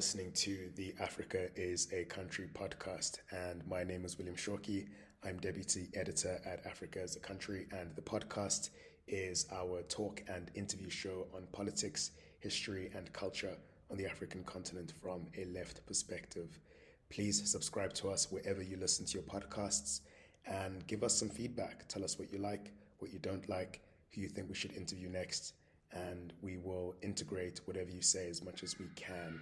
listening to the Africa is a Country podcast, and my name is William Shoki. I'm deputy editor at Africa is a Country, and the podcast is our talk and interview show on politics, history, and culture on the African continent from a left perspective. Please subscribe to us wherever you listen to your podcasts and give us some feedback. Tell us what you like, what you don't like, who you think we should interview next, and we will integrate whatever you say as much as we can.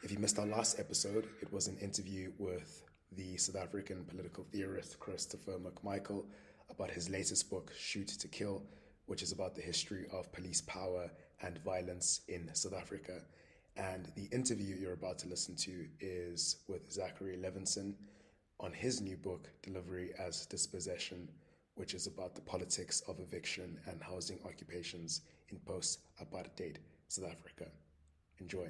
If you missed our last episode, it was an interview with the South African political theorist Christopher McMichael about his latest book, Shoot to Kill, which is about the history of police power and violence in South Africa. And the interview you're about to listen to is with Zachary Levenson on his new book, Delivery as Dispossession, which is about the politics of eviction and housing occupations in post apartheid South Africa. Enjoy.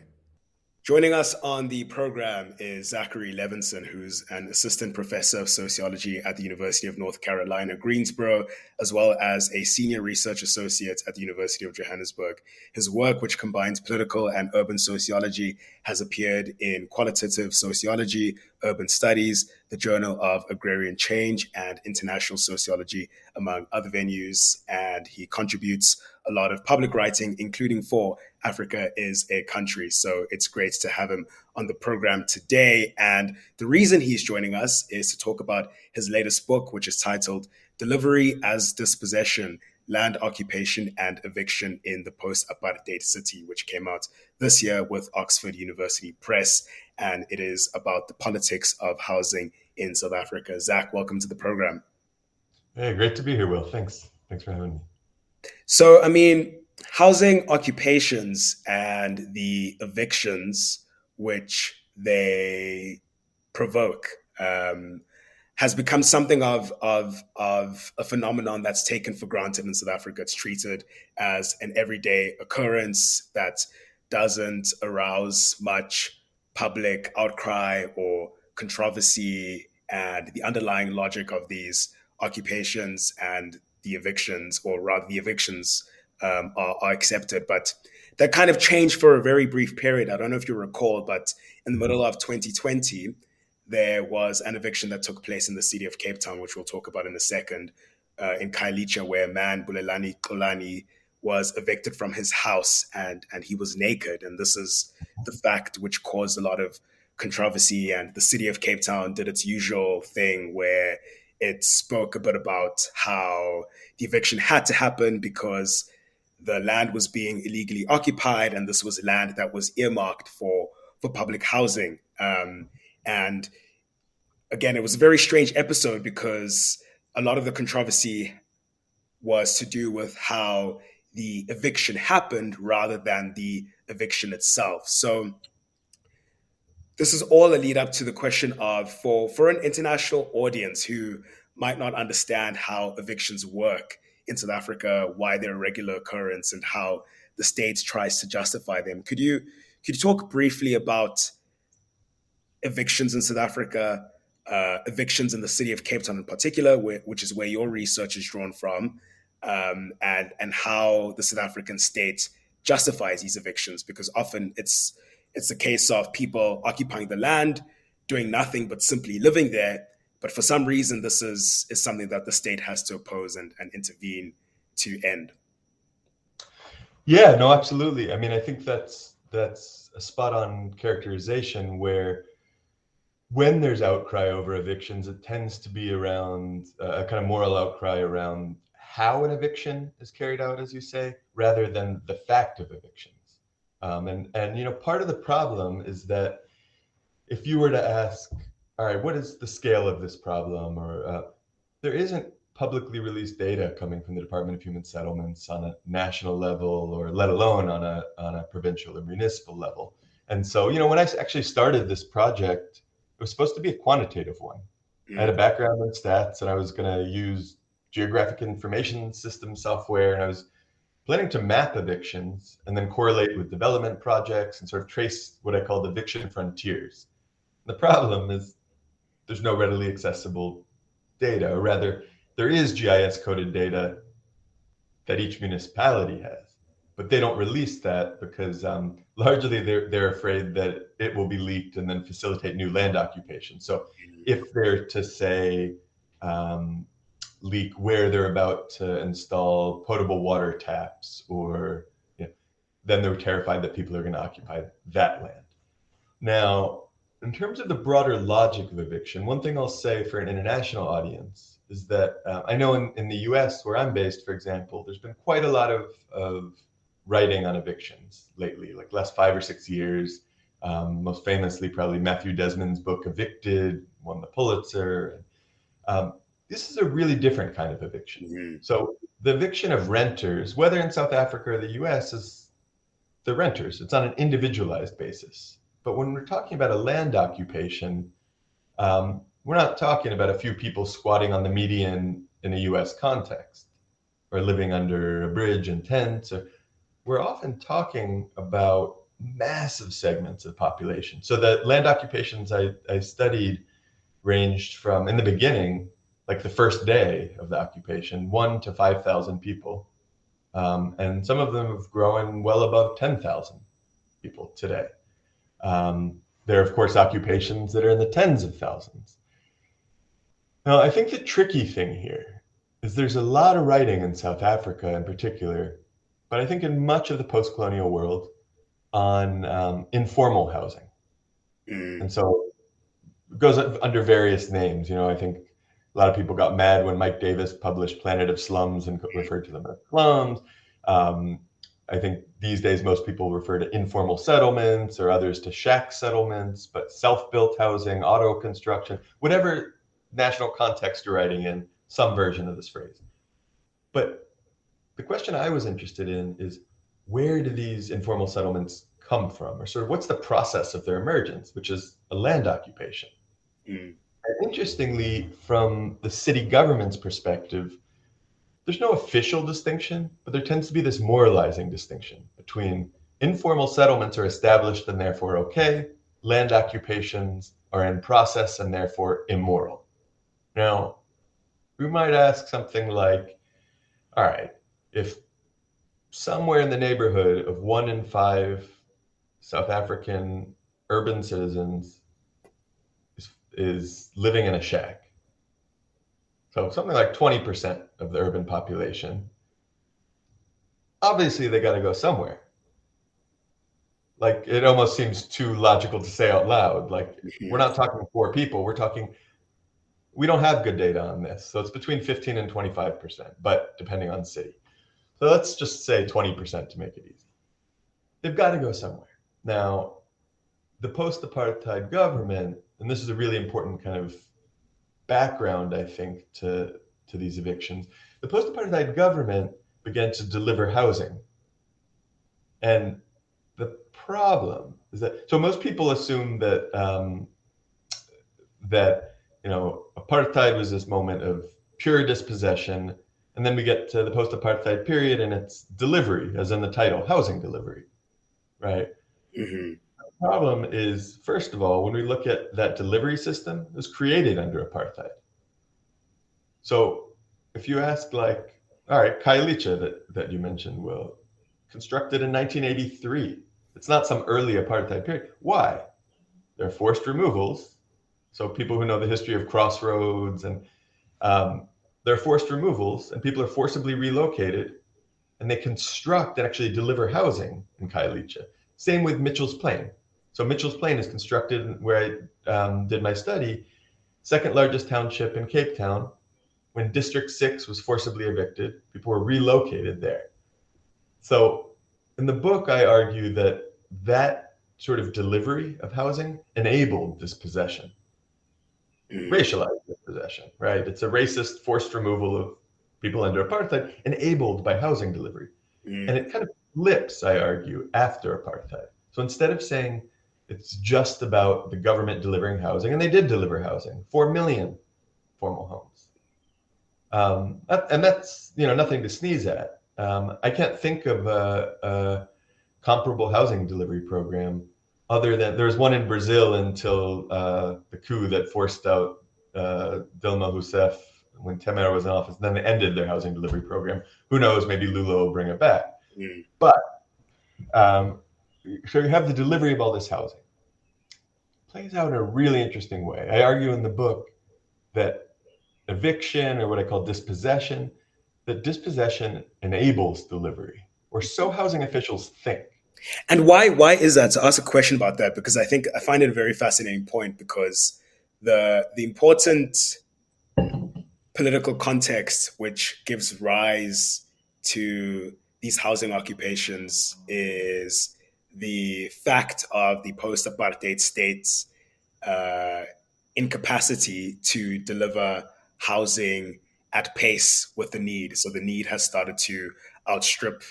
Joining us on the program is Zachary Levenson, who's an assistant professor of sociology at the University of North Carolina, Greensboro, as well as a senior research associate at the University of Johannesburg. His work, which combines political and urban sociology, has appeared in Qualitative Sociology, Urban Studies, the Journal of Agrarian Change, and International Sociology, among other venues. And he contributes a lot of public writing, including for Africa is a Country. So it's great to have him on the program today. And the reason he's joining us is to talk about his latest book, which is titled Delivery as Dispossession Land Occupation and Eviction in the Post Apartheid City, which came out this year with Oxford University Press. And it is about the politics of housing in South Africa. Zach, welcome to the program. Hey, great to be here, Will. Thanks. Thanks for having me. So, I mean, housing occupations and the evictions which they provoke um, has become something of, of, of a phenomenon that's taken for granted in South Africa. It's treated as an everyday occurrence that doesn't arouse much public outcry or controversy. And the underlying logic of these occupations and the evictions, or rather the evictions, um, are, are, accepted. But that kind of changed for a very brief period. I don't know if you recall, but in the middle of 2020, there was an eviction that took place in the city of Cape Town, which we'll talk about in a second, uh, in Khayelitsha, where a man, Bulelani Qolani, was evicted from his house and, and he was naked. And this is the fact which caused a lot of controversy. And the city of Cape Town did its usual thing where it spoke a bit about how the eviction had to happen because the land was being illegally occupied, and this was land that was earmarked for for public housing. Um, and again, it was a very strange episode because a lot of the controversy was to do with how the eviction happened rather than the eviction itself. So this is all a lead up to the question of for for an international audience who might not understand how evictions work in South Africa, why they're a regular occurrence, and how the state tries to justify them. Could you could you talk briefly about evictions in South Africa, uh, evictions in the city of Cape Town in particular, where, which is where your research is drawn from, um, and and how the South African state justifies these evictions? Because often it's it's a case of people occupying the land, doing nothing but simply living there. But for some reason, this is, is something that the state has to oppose and, and intervene to end. Yeah, no, absolutely. I mean, I think that's that's a spot on characterization where when there's outcry over evictions, it tends to be around uh, a kind of moral outcry around how an eviction is carried out, as you say, rather than the fact of eviction. Um, and and you know, part of the problem is that if you were to ask, all right, what is the scale of this problem, or uh, there isn't publicly released data coming from the Department of Human Settlements on a national level, or let alone on a on a provincial or municipal level. And so, you know, when I actually started this project, it was supposed to be a quantitative one. Mm. I had a background in stats, and I was going to use geographic information system software, and I was planning to map evictions and then correlate with development projects and sort of trace what I call the eviction frontiers. The problem is there's no readily accessible data, or rather, there is GIS coded data that each municipality has, but they don't release that because um, largely they're they're afraid that it will be leaked and then facilitate new land occupation. So if they're to say um, leak where they're about to install potable water taps or you know, then they're terrified that people are going to occupy that land. Now, in terms of the broader logic of eviction, one thing I'll say for an international audience is that uh, I know in, in the US, where I'm based, for example, there's been quite a lot of, of writing on evictions lately, like last five or six years. Um, most famously, probably Matthew Desmond's book Evicted won the Pulitzer. Um, this is a really different kind of eviction. Mm-hmm. So the eviction of renters, whether in South Africa or the US, is the renters. It's on an individualized basis. But when we're talking about a land occupation, um, we're not talking about a few people squatting on the median in a US context or living under a bridge in tents. Or, we're often talking about massive segments of population. So the land occupations I, I studied ranged from in the beginning like the first day of the occupation, one to 5,000 people. Um, and some of them have grown well above 10,000 people today. Um, there are, of course, occupations that are in the tens of thousands. Now, I think the tricky thing here is there's a lot of writing in South Africa in particular, but I think in much of the post colonial world on um, informal housing. Mm. And so it goes under various names. You know, I think a lot of people got mad when Mike Davis published Planet of Slums and referred to them as slums. Um, I think these days most people refer to informal settlements or others to shack settlements, but self-built housing, auto construction, whatever national context you're writing in, some version of this phrase. But the question I was interested in is where do these informal settlements come from, or sort of what's the process of their emergence, which is a land occupation. Mm. Interestingly, from the city government's perspective, there's no official distinction, but there tends to be this moralizing distinction between informal settlements are established and therefore okay, land occupations are in process and therefore immoral. Now, we might ask something like, all right, if somewhere in the neighborhood of one in five South African urban citizens is living in a shack. So something like 20% of the urban population. Obviously, they got to go somewhere. Like it almost seems too logical to say out loud. Like we're not talking four people, we're talking we don't have good data on this. So it's between 15 and 25%, but depending on city. So let's just say 20% to make it easy. They've got to go somewhere. Now, the post apartheid government and this is a really important kind of background, I think, to, to these evictions. The post apartheid government began to deliver housing. And the problem is that, so most people assume that, um, that, you know, apartheid was this moment of pure dispossession. And then we get to the post apartheid period and it's delivery, as in the title, housing delivery, right? Mm-hmm problem is, first of all, when we look at that delivery system, it was created under apartheid. So if you ask, like, all right, Khayelitsha that, that you mentioned, Will, constructed in 1983. It's not some early apartheid period. Why? There are forced removals. So people who know the history of crossroads and um, there are forced removals and people are forcibly relocated and they construct and actually deliver housing in Khayelitsha. Same with Mitchell's Plain. So Mitchell's Plain is constructed where I um, did my study, second largest township in Cape Town. When District 6 was forcibly evicted, people were relocated there. So in the book, I argue that that sort of delivery of housing enabled dispossession, mm. racialized dispossession, right? It's a racist forced removal of people under apartheid enabled by housing delivery. Mm. And it kind of flips, I argue, after apartheid. So instead of saying it's just about the government delivering housing, and they did deliver housing, four million formal homes, um, and that's you know nothing to sneeze at. Um, I can't think of a, a, comparable housing delivery program other than there was one in Brazil until uh, the coup that forced out uh, Dilma Rousseff when Temer was in office. Then they ended their housing delivery program. Who knows? Maybe Lula will bring it back. Mm. But um, so you have the delivery of all this housing. plays out in a really interesting way. I argue in the book that eviction or what I call dispossession, that dispossession enables delivery, or so housing officials think. And why why is that? To ask a question about that, because I think I find it a very fascinating point because the the important political context which gives rise to these housing occupations is the fact of the post-apartheid state's uh, incapacity to deliver housing at pace with the need. So the need has started to outstrip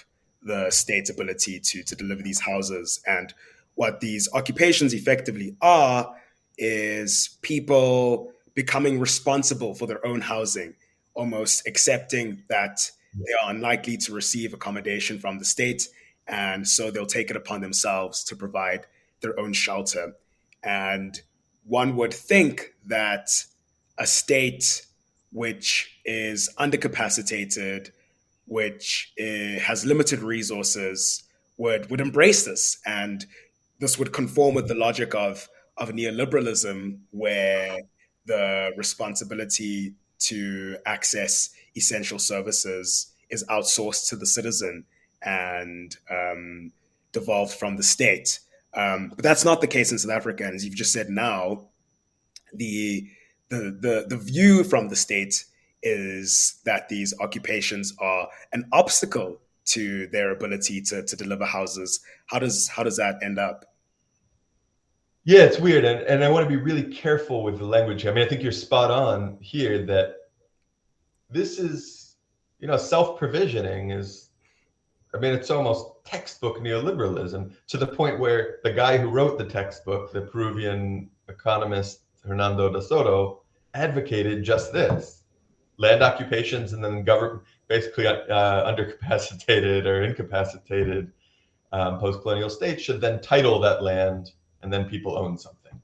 the state's ability to, to deliver these houses. And what these occupations effectively are is people becoming responsible for their own housing, almost accepting that they are unlikely to receive accommodation from the state. And so they'll take it upon themselves to provide their own shelter. And one would think that a state which is undercapacitated, which uh, has limited resources, would, would embrace this. And this would conform with the logic of, of neoliberalism, where the responsibility to access essential services is outsourced to the citizen and um, devolved from the state. Um, but that's not the case in South Africa. And as you've just said now, the, the, the, the view from the state is that these occupations are an obstacle to their ability to, to deliver houses. How does, how does that end up? Yeah, it's weird. And, and I want to be really careful with the language. I mean, I think you're spot on here that this is, you know, self provisioning is, I mean, it's almost textbook neoliberalism to the point where the guy who wrote the textbook, the Peruvian economist Hernando de Soto, advocated just this land occupations and then government basically uh, undercapacitated or incapacitated um, post colonial states should then title that land and then people own something.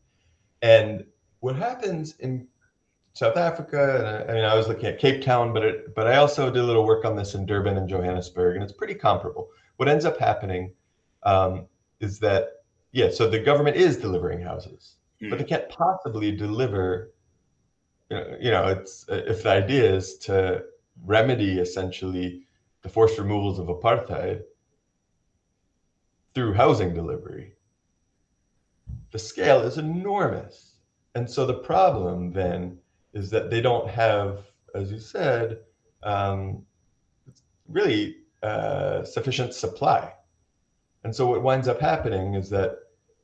And what happens in South Africa, and I mean, I was looking at Cape Town, but it, but I also did a little work on this in Durban and Johannesburg, and it's pretty comparable. What ends up happening um, is that yeah, so the government is delivering houses, mm. but they can't possibly deliver. You know, it's if the idea is to remedy essentially the forced removals of apartheid through housing delivery the scale is enormous. And so the problem then is that they don't have, as you said, um, really uh, sufficient supply. And so what winds up happening is that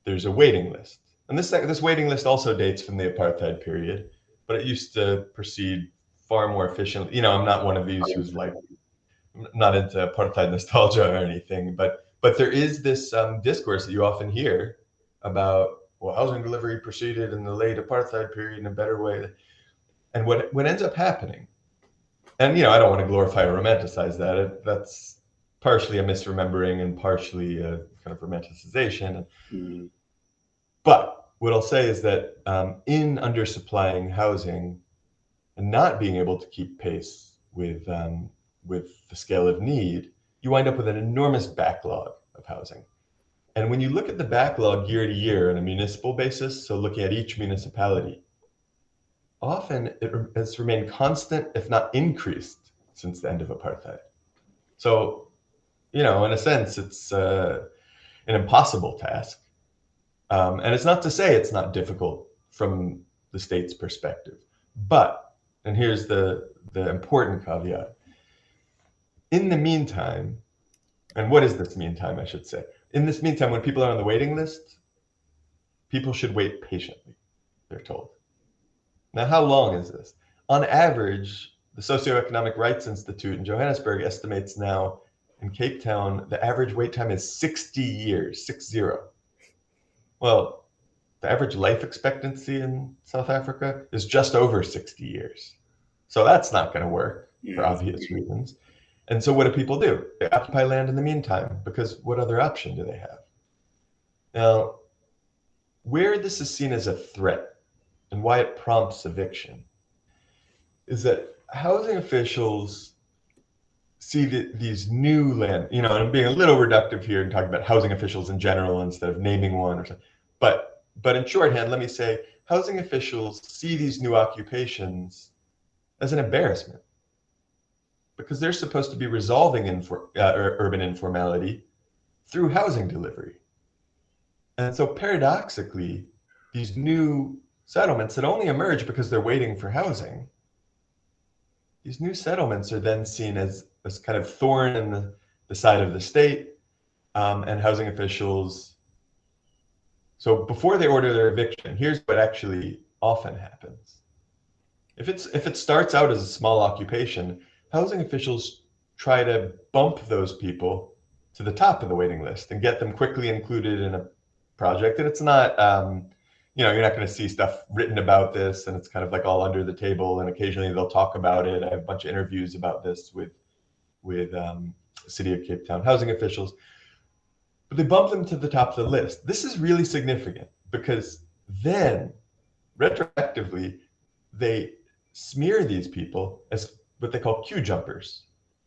there's a waiting list. And this, this waiting list also dates from the apartheid period, but it used to proceed far more efficiently. You know, I'm not one of these who's like, not into apartheid nostalgia or anything, but but there is this um, discourse that you often hear about well, housing delivery proceeded in the late apartheid period in a better way. And what what ends up happening, and you know, I don't want to glorify or romanticize that. It, that's partially a misremembering and partially a kind of romanticization. Mm-hmm. But what I'll say is that um, in undersupplying housing and not being able to keep pace with um, with the scale of need, you wind up with an enormous backlog of housing. And when you look at the backlog year to year on a municipal basis, so looking at each municipality, often it has remained constant, if not increased, since the end of apartheid. So, you know, in a sense, it's uh, an impossible task. Um, and it's not to say it's not difficult from the state's perspective. But, and here's the, the important caveat in the meantime, and what is this meantime, I should say? in this meantime, when people are on the waiting list, people should wait patiently, they're told. Now, how long is this? On average, the Socioeconomic Rights Institute in Johannesburg estimates now in Cape Town, the average wait time is 60 years, six zero. Well, the average life expectancy in South Africa is just over 60 years. So that's not going to work for obvious reasons. And so what do people do? They occupy land in the meantime because what other option do they have? Now, where this is seen as a threat and why it prompts eviction is that housing officials see the, these new land, you know, and I'm being a little reductive here and talking about housing officials in general instead of naming one or something. But but in shorthand, let me say housing officials see these new occupations as an embarrassment because they're supposed to be resolving infor, uh, urban informality through housing delivery. And so paradoxically, these new settlements that only emerge because they're waiting for housing, these new settlements are then seen as this kind of thorn in the, the side of the state um, and housing officials. So before they order their eviction, here's what actually often happens. If it's if it starts out as a small occupation, housing officials try to bump those people to the top of the waiting list and get them quickly included in a project. And it's not, um, you know, you're not going to see stuff written about this, and it's kind of like all under the table. And occasionally they'll talk about it. I have a bunch of interviews about this with with um, City of Cape Town housing officials. But they bump them to the top of the list. This is really significant because then, retroactively, they smear these people as what they call queue jumpers.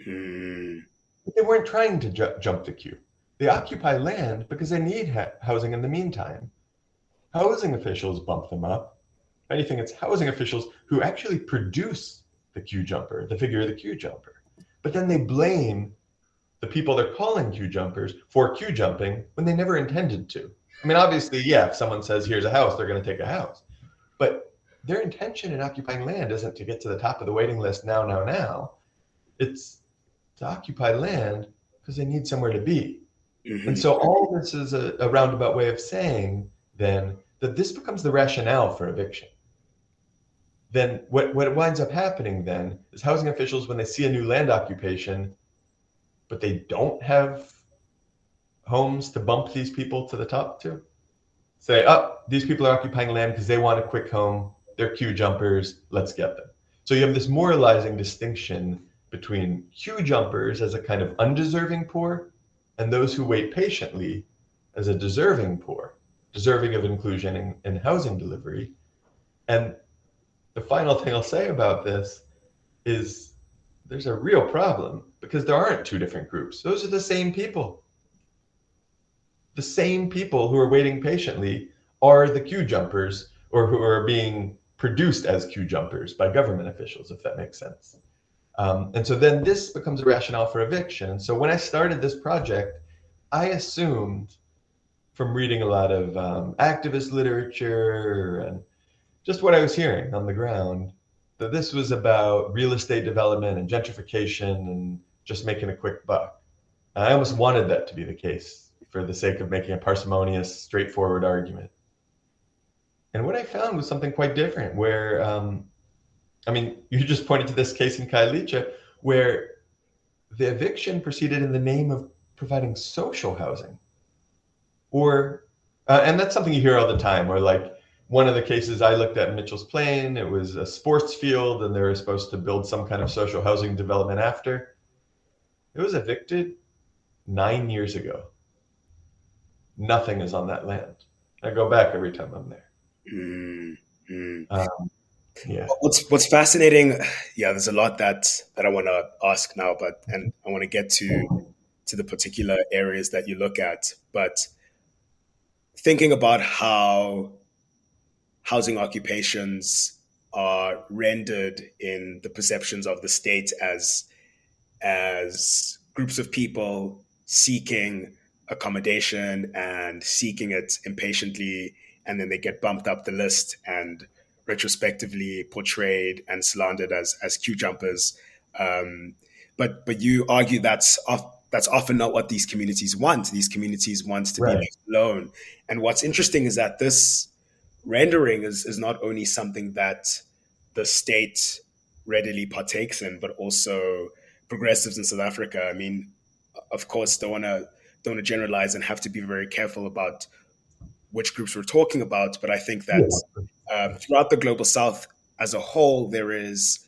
Mm. They weren't trying to ju- jump the queue. They occupy land because they need ha- housing in the meantime. Housing officials bump them up. If anything, it's housing officials who actually produce the queue jumper, the figure of the queue jumper. But then they blame the people they're calling queue jumpers for queue jumping when they never intended to. I mean, obviously, yeah, if someone says, here's a house, they're going to take a house. But their intention in occupying land isn't to get to the top of the waiting list now, now, now. It's to occupy land because they need somewhere to be. Mm-hmm. And so all this is a, a roundabout way of saying then that this becomes the rationale for eviction then what, what winds up happening then is housing officials, when they see a new land occupation, but they don't have homes to bump these people to the top to, say, oh, these people are occupying land because they want a quick home. They're queue jumpers. Let's get them. So you have this moralizing distinction between queue jumpers as a kind of undeserving poor and those who wait patiently as a deserving poor, deserving of inclusion in, in housing delivery. And the final thing I'll say about this is there's a real problem because there aren't two different groups. Those are the same people. The same people who are waiting patiently are the queue jumpers or who are being produced as queue jumpers by government officials, if that makes sense. Um, and so then this becomes a rationale for eviction. And so when I started this project, I assumed from reading a lot of um, activist literature and just what I was hearing on the ground that this was about real estate development and gentrification and just making a quick buck. I almost wanted that to be the case for the sake of making a parsimonious, straightforward argument. And what I found was something quite different, where, um, I mean, you just pointed to this case in Khayelitsha, where the eviction proceeded in the name of providing social housing. Or, uh, and that's something you hear all the time, or like, one of the cases I looked at Mitchell's Plain, it was a sports field and they were supposed to build some kind of social housing development after. It was evicted nine years ago. Nothing is on that land. I go back every time I'm there. Mm-hmm. Um, yeah. What's What's fascinating? Yeah, there's a lot that that I want to ask now, but and I want to get to to the particular areas that you look at. But thinking about how housing occupations are rendered in the perceptions of the state as as groups of people seeking accommodation and seeking it impatiently and then they get bumped up the list and retrospectively portrayed and slandered as as queue jumpers. Um, but but you argue that's that's often not what these communities want these communities want to right. be left alone and what's interesting is that this rendering is, is not only something that the state readily partakes in, but also progressives in South Africa. I mean, of course, don't want to don't want to generalize and have to be very careful about which groups we're talking about. But I think that uh, throughout the global South as a whole, there is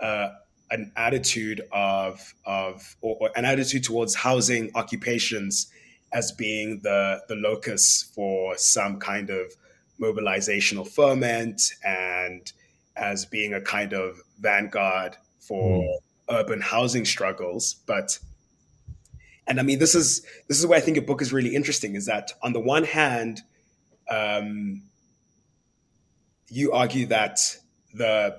uh, an attitude of of or, or an attitude towards housing occupations as being the the locus for some kind of mobilizational ferment and as being a kind of vanguard for mm. urban housing struggles, but and I mean this is this is where I think your book is really interesting. Is that on the one hand, um, you argue that the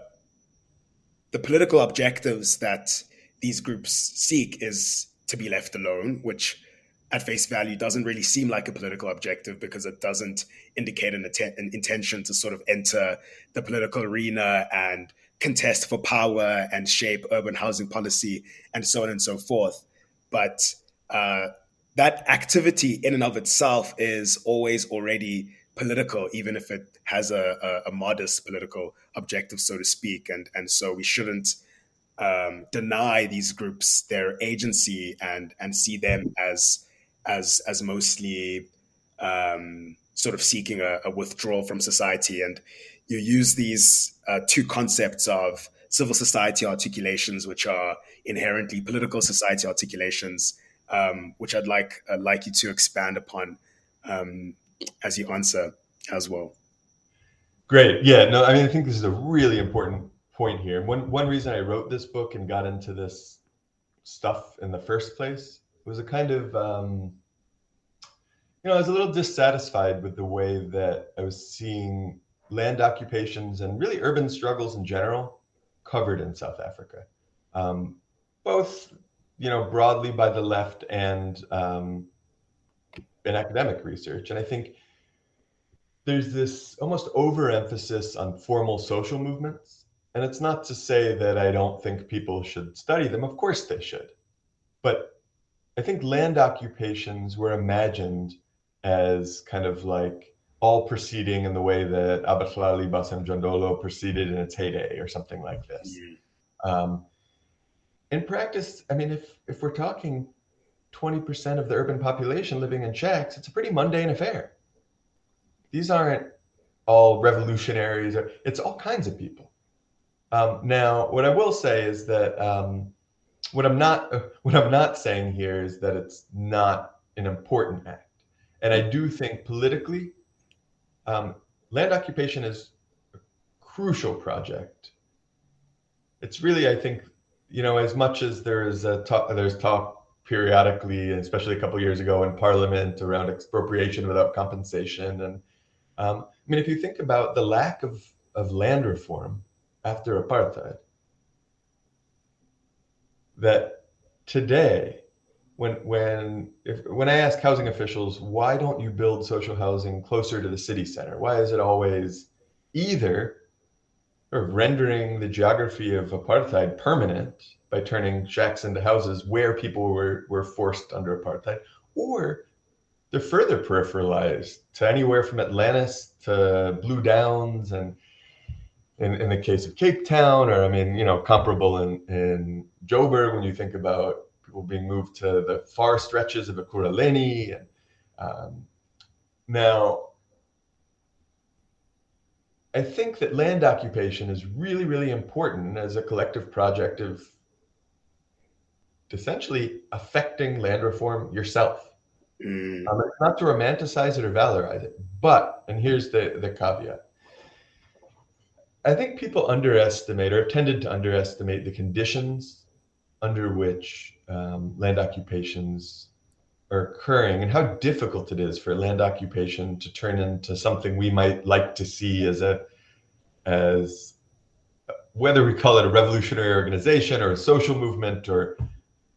the political objectives that these groups seek is to be left alone, which at face value doesn't really seem like a political objective because it doesn't indicate an, atten- an, intention to sort of enter the political arena and contest for power and shape urban housing policy and so on and so forth. But uh, that activity in and of itself is always already political, even if it has a, a, a modest political objective, so to speak. And, and so we shouldn't um, deny these groups their agency and, and see them as as as mostly um, sort of seeking a, a, withdrawal from society. And you use these uh, two concepts of civil society articulations, which are inherently political society articulations, um, which I'd like like you to expand upon um, as you answer as well. Great. Yeah. No, I mean, I think this is a really important point here. One one reason I wrote this book and got into this stuff in the first place was a kind of um, you know i was a little dissatisfied with the way that i was seeing land occupations and really urban struggles in general covered in south africa um, both you know broadly by the left and um, in academic research and i think there's this almost overemphasis on formal social movements and it's not to say that i don't think people should study them of course they should but I think land occupations were imagined as kind of like all proceeding in the way that Abahlali Basemjondolo proceeded in its heyday or something like this. Mm-hmm. Um, in practice, I mean, if, if we're talking 20% of the urban population living in shacks, it's a pretty mundane affair. These aren't all revolutionaries, it's all kinds of people. Um, now, what I will say is that um, what I'm not what I'm not saying here is that it's not an important act, and I do think politically, um, land occupation is a crucial project. It's really, I think, you know, as much as there is a talk, there's talk periodically, especially a couple years ago in Parliament around expropriation without compensation, and um, I mean, if you think about the lack of of land reform after apartheid that today when when if when I ask housing officials why don't you build social housing closer to the city center? Why is it always either or rendering the geography of apartheid permanent by turning shacks into houses where people were were forced under apartheid, or they're further peripheralized to anywhere from Atlantis to Blue Downs and in, in the case of Cape Town, or I mean, you know, comparable in, in Joburg when you think about people being moved to the far stretches of Ekurhuleni. And um, now, I think that land occupation is really, really important as a collective project of essentially affecting land reform yourself. Mm. Um, it's not to romanticize it or valorize it, but, and here's the, the caveat I think people underestimate or tended to underestimate the conditions under which um, land occupations are occurring and how difficult it is for land occupation to turn into something we might like to see as a as whether we call it a revolutionary organization or a social movement or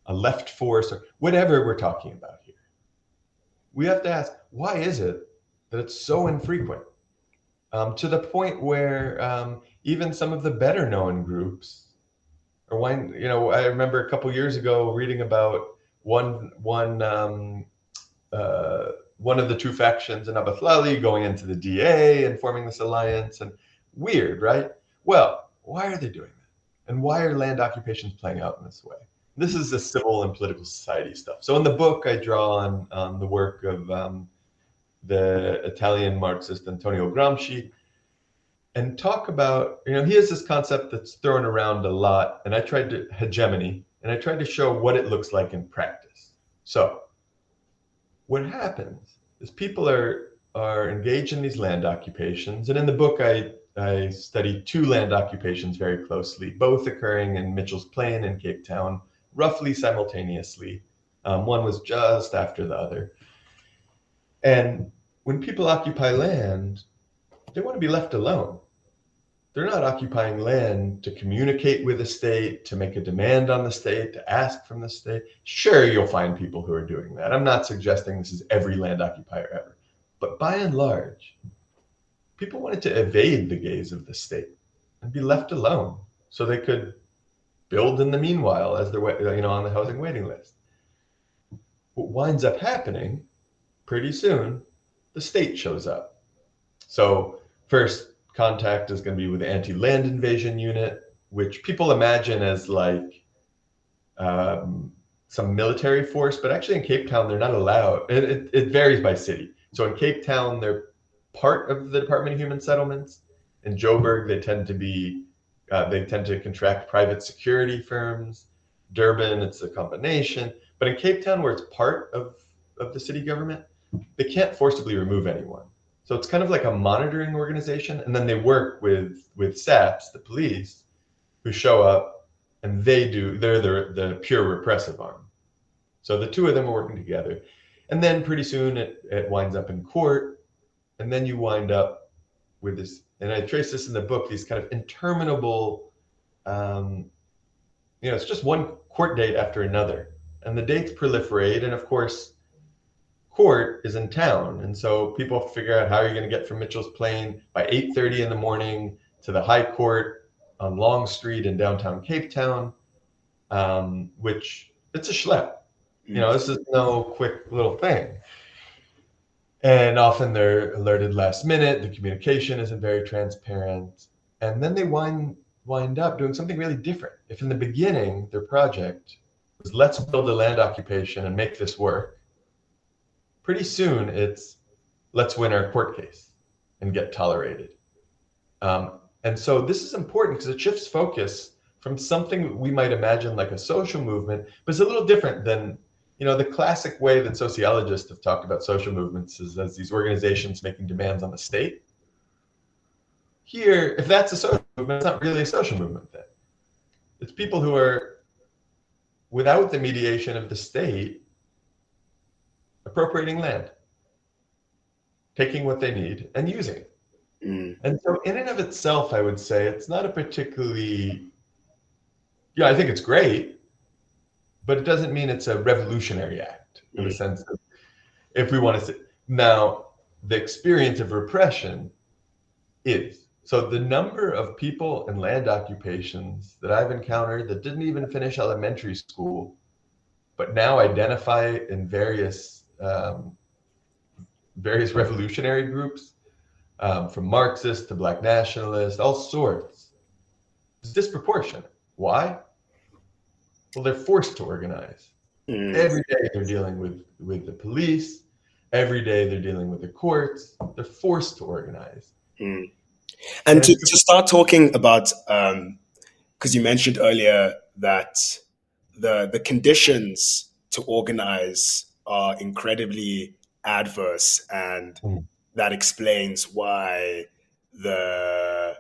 a left force or whatever we're talking about here. We have to ask why is it that it's so infrequent? um, to the point where um, even some of the better known groups, or when you know, I remember a couple years ago reading about one one um, uh, one of the two factions in Abahlali going into the DA and forming this alliance, and weird, right? Well, why are they doing that? And why are land occupations playing out in this way? This is the civil and political society stuff. So in the book, I draw on, on the work of um, the Italian Marxist Antonio Gramsci, and talk about, you know, he has this concept that's thrown around a lot, and I tried to hegemony, and I tried to show what it looks like in practice. So, what happens is people are are engaged in these land occupations, and in the book, I I studied two land occupations very closely, both occurring in Mitchell's Plain and Cape Town, roughly simultaneously. Um, one was just after the other. And when people occupy land, they want to be left alone. They're not occupying land to communicate with the state, to make a demand on the state, to ask from the state. Sure, you'll find people who are doing that. I'm not suggesting this is every land occupier ever. But by and large, people wanted to evade the gaze of the state and be left alone so they could build in the meanwhile as they're you know on the housing waiting list. What winds up happening pretty soon, the state shows up. So first contact is going to be with the anti-land invasion unit, which people imagine as like um, some military force, but actually in Cape Town they're not allowed. It, it, it varies by city. So in Cape Town they're part of the Department of Human Settlements. In Joburg they tend to be uh, they tend to contract private security firms. Durban, it's a combination. But in Cape Town, where it's part of, of the city government, they can't forcibly remove anyone. So it's kind of like a monitoring organization, and then they work with with SAPS, the police, who show up, and they do they're the the pure repressive arm. So the two of them are working together, and then pretty soon it it winds up in court, and then you wind up with this. And I trace this in the book. These kind of interminable, um, you know, it's just one court date after another, and the dates proliferate, and of course court is in town. And so people figure out how you're going to get from Mitchell's Plain by 8:30 in the morning to the High Court on Long Street in downtown Cape Town, um, which it's a schlep. You know, this is no quick little thing. And often they're alerted last minute. The communication isn't very transparent, and then they wind wind up doing something really different. If in the beginning their project was let's build a land occupation and make this work, pretty soon it's let's win our court case and get tolerated. Um, and so this is important because it shifts focus from something we might imagine like a social movement, but it's a little different than you know the classic way that sociologists have talked about social movements is as these organizations making demands on the state. Here, if that's a social movement, it's not really a social movement then. It's people who are without the mediation of the state appropriating land, taking what they need and using. Mm. And so, in and of itself, I would say it's not a particularly, yeah, I think it's great, but it doesn't mean it's a revolutionary act in mm. the sense of if we want to say, now, the experience of repression is. So, the number of people and land occupations that I've encountered that didn't even finish elementary school, but now identify in various um, various revolutionary groups, um, from Marxists to Black nationalists, all sorts. It's disproportionate. Why? Well, they're forced to organize. Mm. Every day they're dealing with, with the police. Every day they're dealing with the courts. They're forced to organize. Mm. And, and to, to, start talking about, because um, you mentioned earlier that the the conditions to organize are incredibly adverse, and mm. that explains why the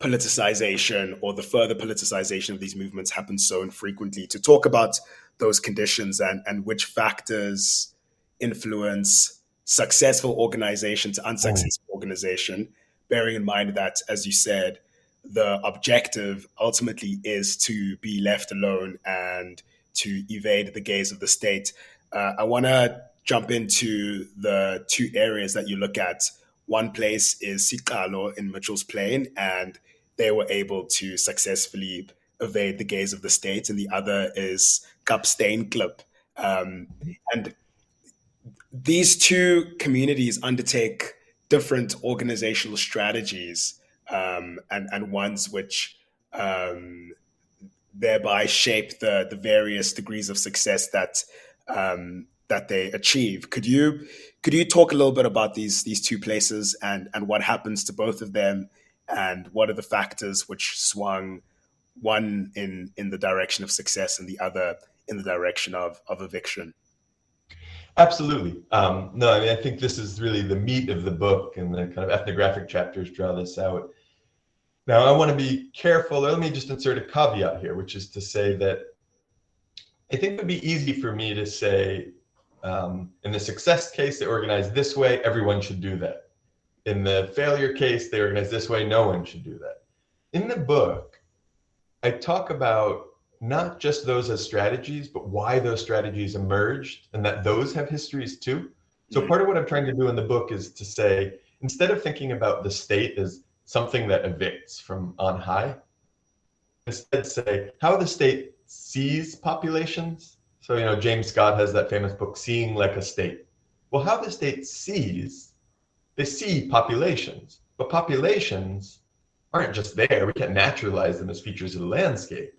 politicization or the further politicization of these movements happens so infrequently. To talk about those conditions and, and which factors influence successful organization to unsuccessful mm. organization, bearing in mind that, as you said, the objective ultimately is to be left alone and to evade the gaze of the state. Uh, I want to jump into the two areas that you look at. One place is Siqalo in Mitchell's Plain, and they were able to successfully evade the gaze of the state, and the other is Kapteinsklip. Um, and these two communities undertake different organizational strategies um, and, and ones which um, thereby shape the, the various degrees of success that um, that they achieve. Could you could you talk a little bit about these these two places and and what happens to both of them, and what are the factors which swung one in in the direction of success and the other in the direction of of eviction? Absolutely. Um, no, I mean I think this is really the meat of the book, and the kind of ethnographic chapters draw this out. Now, I want to be careful. Let me just insert a caveat here, which is to say that I think it would be easy for me to say, um, in the success case, they organize this way, everyone should do that. In the failure case, they organize this way, no one should do that. In the book, I talk about not just those as strategies, but why those strategies emerged and that those have histories too. So mm-hmm. part of what I'm trying to do in the book is to say, instead of thinking about the state as something that evicts from on high. Instead, say how the state sees populations. So, you know, James Scott has that famous book, Seeing Like a State. Well, how the state sees, they see populations, but populations aren't just there. We can't naturalize them as features of the landscape.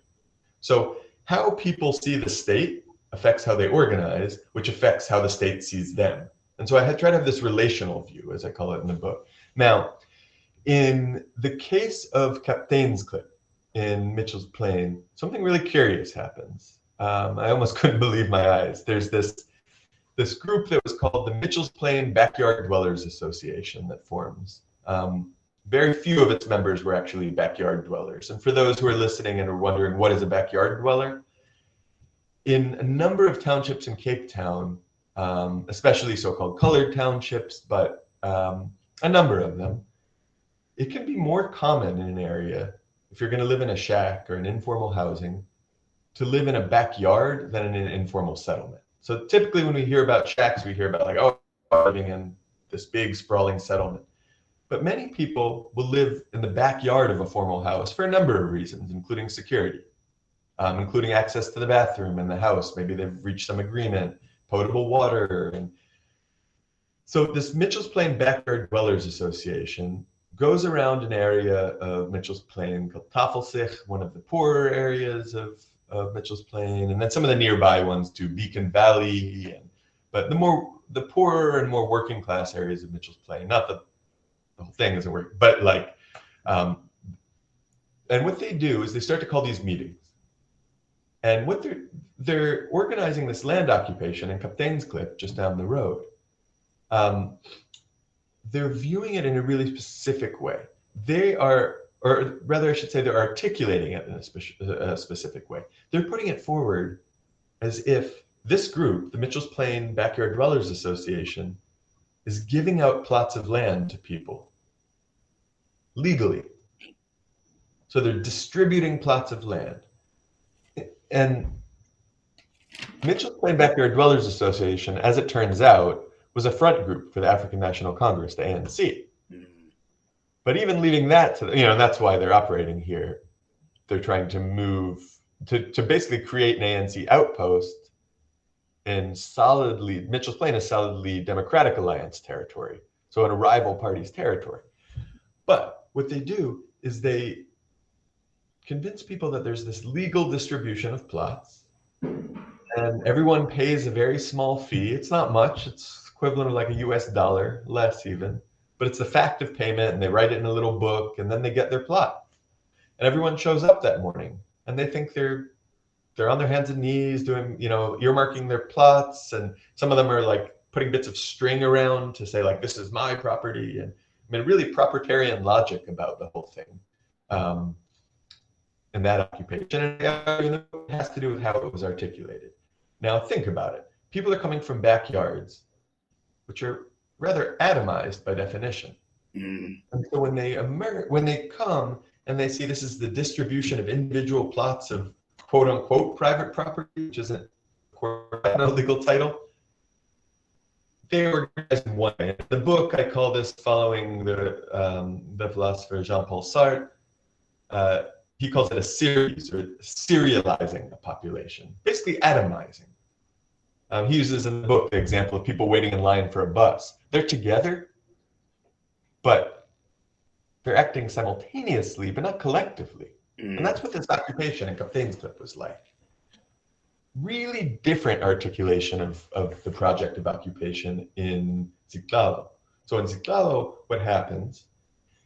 So, how people see the state affects how they organize, which affects how the state sees them. And so I had tried to have this relational view, as I call it in the book. Now, in the case of Kapteinsklip in Mitchell's Plain, something really curious happens. Um, I almost couldn't believe my eyes. There's this this group that was called the Mitchell's Plain Backyard Dwellers Association that forms. Um, very few of its members were actually backyard dwellers. And for those who are listening and are wondering what is a backyard dweller, in a number of townships in Cape Town, um, especially so-called colored townships, but um, a number of them, it can be more common in an area if you're going to live in a shack or an informal housing to live in a backyard than in an informal settlement. So typically when we hear about shacks, we hear about like, oh, living in this big sprawling settlement. But many people will live in the backyard of a formal house for a number of reasons, including security, um, including access to the bathroom in the house. Maybe they've reached some agreement, potable water. And so this Mitchell's Plain Backyard Dwellers Association goes around an area of Mitchell's Plain called Tafelsig, one of the poorer areas of, of Mitchell's Plain, and then some of the nearby ones too, Beacon Valley, and but the more the poorer and more working class areas of Mitchell's Plain. Not the whole thing isn't working, but like, um, and what they do is they start to call these meetings, and what they're they're organizing this land occupation in Kapteinsklip just down the road. Um, they're viewing it in a really specific way. They are, or rather, I should say, they're articulating it in a, spe- a specific way. They're putting it forward as if this group, the Mitchell's Plain Backyard Dwellers Association, is giving out plots of land to people legally. So they're distributing plots of land. And Mitchell's Plain Backyard Dwellers Association, as it turns out, was a front group for the African National Congress, the ANC. Mm. But even leaving that to, you know, that's why they're operating here. They're trying to move to, to basically create an ANC outpost in solidly, Mitchell's Plain is solidly Democratic Alliance territory. So in a rival party's territory. But what they do is they convince people that there's this legal distribution of plots and everyone pays a very small fee. It's not much. It's equivalent of like a US dollar, less even. But it's the fact of payment, and they write it in a little book, and then they get their plot. And everyone shows up that morning, and they think they're they're on their hands and knees doing, you know, earmarking their plots, and some of them are like putting bits of string around to say like this is my property, and I mean really proprietarian logic about the whole thing. Um, and that occupation and it has to do with how it was articulated. Now think about it. People are coming from backyards which are rather atomized by definition. Mm. And so when they emer- when they come and they see this is the distribution of individual plots of quote unquote private property, which isn't a legal title, they organize in one way. In the book, I call this following the um, the philosopher Jean-Paul Sartre. Uh, he calls it a series or serializing a population, basically atomizing. Um, he uses in the book the example of people waiting in line for a bus. They're together, but they're acting simultaneously, but not collectively. Mm. And that's what this occupation in Kapteinsklip was like. Really different articulation of, of the project of occupation in Siqalo. So in Siqalo, what happens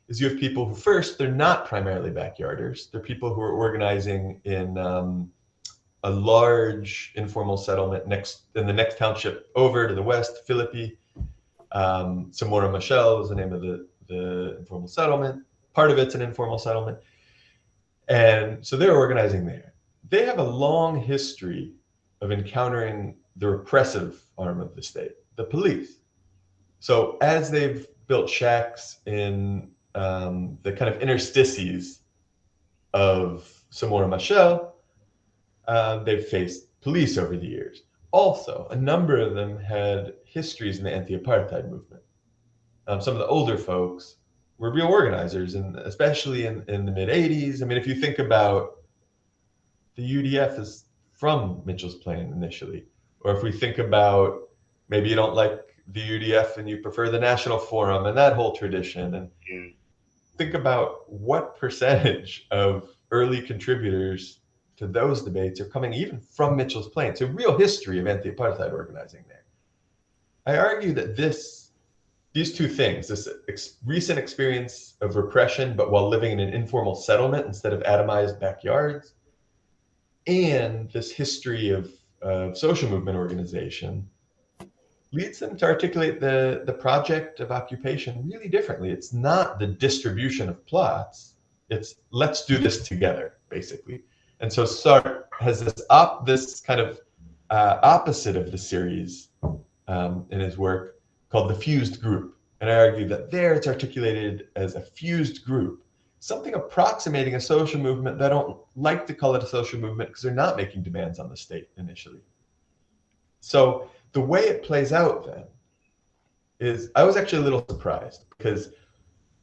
is you have people who first, they're not primarily backyarders. They're people who are organizing in um, a large informal settlement next in the next township over to the west, Philippi. Um, Samora Machel is the name of the, the informal settlement. part of it's an informal settlement. And so they're organizing there. They have a long history of encountering the repressive arm of the state, the police. So as they've built shacks in um, the kind of interstices of Samora Machel, um, they've faced police over the years. Also, a number of them had histories in the anti-apartheid movement. Um, some of the older folks were real organizers, and especially in, in the mid 80s. I mean, if you think about the UDF is from Mitchell's Plain initially, or if we think about maybe you don't like the UDF and you prefer the National Forum and that whole tradition, and mm. think about what percentage of early contributors to those debates are coming even from Mitchell's Plain. It's a real history of anti-apartheid organizing there. I argue that this these two things this ex- recent experience of repression but while living in an informal settlement instead of atomized backyards and this history of, of social movement organization leads them to articulate the, the project of occupation really differently it's not the distribution of plots it's let's do this together basically and so Sartre has this this kind of uh, opposite of the series um, in his work called the fused group. And I argue that there it's articulated as a fused group, something approximating a social movement that I don't like to call it a social movement because they're not making demands on the state initially. So the way it plays out then is I was actually a little surprised because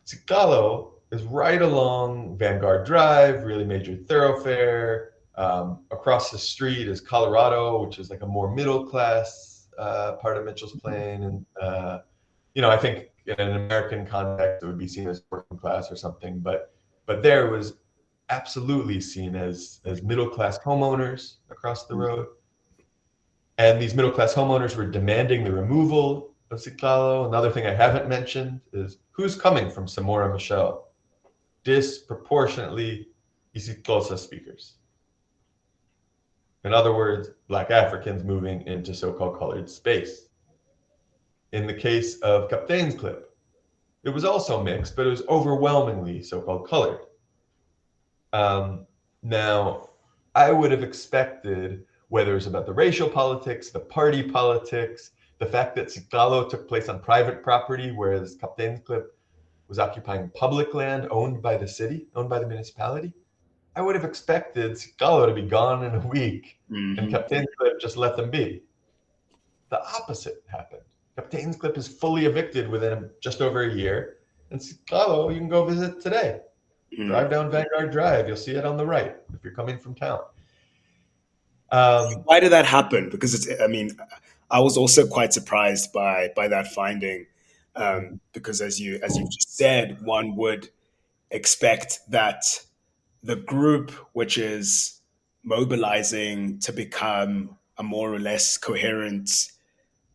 Siqalo is right along Vanguard Drive, really major thoroughfare. Um, across the street is Colorado, which is like a more middle class uh, part of Mitchell's Plain, and uh, you know, I think in an American context, it would be seen as working class or something, but but there was absolutely seen as as middle class homeowners across the road, and these middle class homeowners were demanding the removal of Siqalo. Another thing I haven't mentioned is who's coming from Samora Machel, disproportionately isiXhosa speakers. In other words, Black Africans moving into so called colored space. In the case of Kapteinsklip, it was also mixed, but it was overwhelmingly so called colored. Um, now, I would have expected, whether it's about the racial politics, the party politics, the fact that Siqalo took place on private property, whereas Kapteinsklip was occupying public land owned by the city, owned by the municipality. I would have expected Siqalo to be gone in a week mm-hmm. and Kapteinsklip just let them be. The opposite happened. Kapteinsklip is fully evicted within just over a year. And Siqalo, you can go visit today. Mm-hmm. Drive down Vanguard Drive. You'll see it on the right if you're coming from town. Um, Why did that happen? Because it's, I mean, I was also quite surprised by by that finding, um, because as you as you just said, one would expect that the group which is mobilizing to become a more or less coherent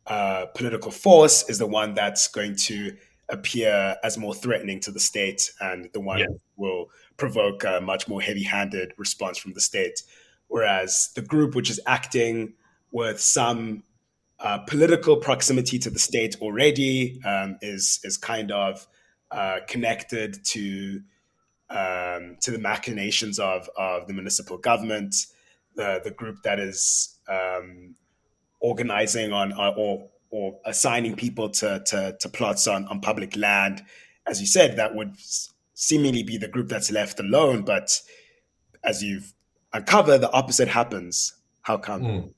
uh, political force is the one that's going to appear as more threatening to the state and the one yeah. will provoke a much more heavy-handed response from the state whereas the group which is acting with some uh, political proximity to the state already um, is is kind of uh, connected to um, to the machinations of, of the municipal government, the, the group that is um, organizing on uh, or, or assigning people to, to, to plots on, on public land. As you said, that would seemingly be the group that's left alone. But as you've uncovered, the opposite happens. How come? Mm.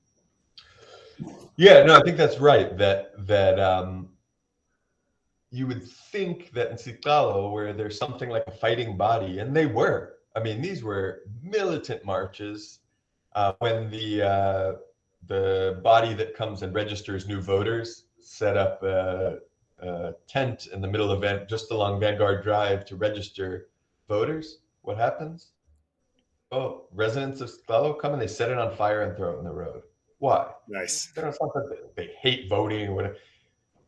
Yeah, no, I think that's right. That that um, you would think that in Siqalo, where there's something like a fighting body, and they were. I mean, these were militant marches. Uh, when the uh, the body that comes and registers new voters set up a, a tent in the middle of just along Vanguard Drive to register voters, what happens? Oh, residents of Siqalo come and they set it on fire and throw it in the road. Why? Nice. They, don't, they hate voting or whatever.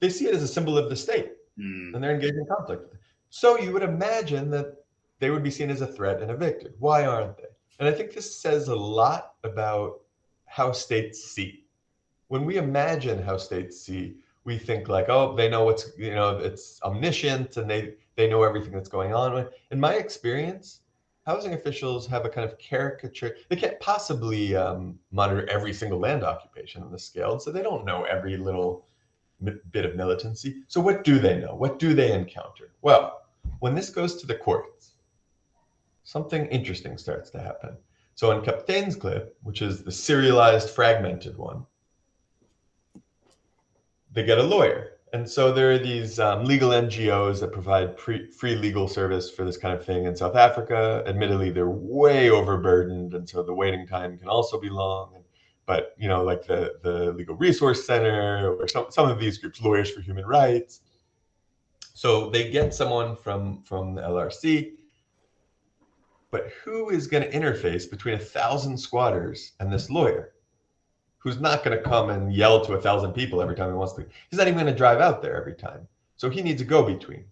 They see it as a symbol of the state mm. and they're engaged in conflict. So you would imagine that they would be seen as a threat and evicted. Why aren't they? And I think this says a lot about how states see. When we imagine how states see, we think like, oh, they know what's, you know, it's omniscient and they they know everything that's going on. In my experience, housing officials have a kind of caricature. They can't possibly um, monitor every single land occupation on the scale, so they don't know every little bit of militancy. So what do they know? What do they encounter? Well, when this goes to the courts, something interesting starts to happen. So in Kapteinsklip, which is the serialized fragmented one, they get a lawyer. And so there are these um, legal NGOs that provide pre- free legal service for this kind of thing in South Africa. Admittedly, they're way overburdened, and so the waiting time can also be long. But you know, like the the Legal Resource Center or some some of these groups, Lawyers for Human Rights. So they get someone from from the LRC. But who is going to interface between a thousand squatters and this lawyer? Who's not going to come and yell to a thousand people every time he wants to. He's not even going to drive out there every time. So he needs a go between.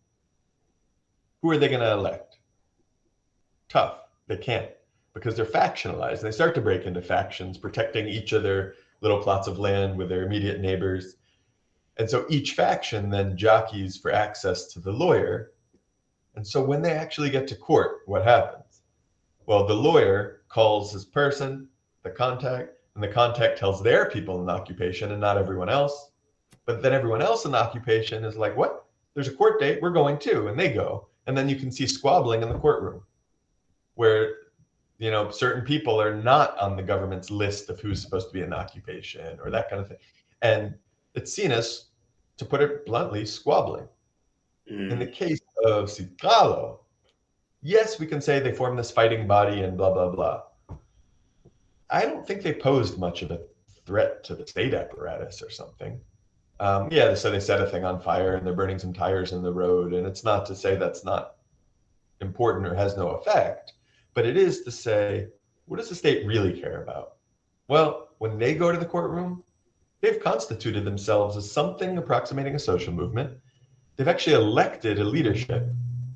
Who are they going to elect? Tough. They can't because they're factionalized. They start to break into factions, protecting each of their little plots of land with their immediate neighbors. And so each faction then jockeys for access to the lawyer. And so when they actually get to court, what happens? Well, the lawyer calls his person, the contact, and the contact tells their people in the occupation and not everyone else. But then everyone else in the occupation is like, what? There's a court date. We're going too. And they go. And then you can see squabbling in the courtroom where, you know, certain people are not on the government's list of who's supposed to be in the occupation or that kind of thing. And it's seen as, to put it bluntly, squabbling. Mm. In the case of Siqalo, yes, we can say they form this fighting body and blah, blah, blah. I don't think they posed much of a threat to the state apparatus or something. Um, yeah, so they set a thing on fire and they're burning some tires in the road. And it's not to say that's not important or has no effect, but it is to say, what does the state really care about? Well, when they go to the courtroom, they've constituted themselves as something approximating a social movement. They've actually elected a leadership.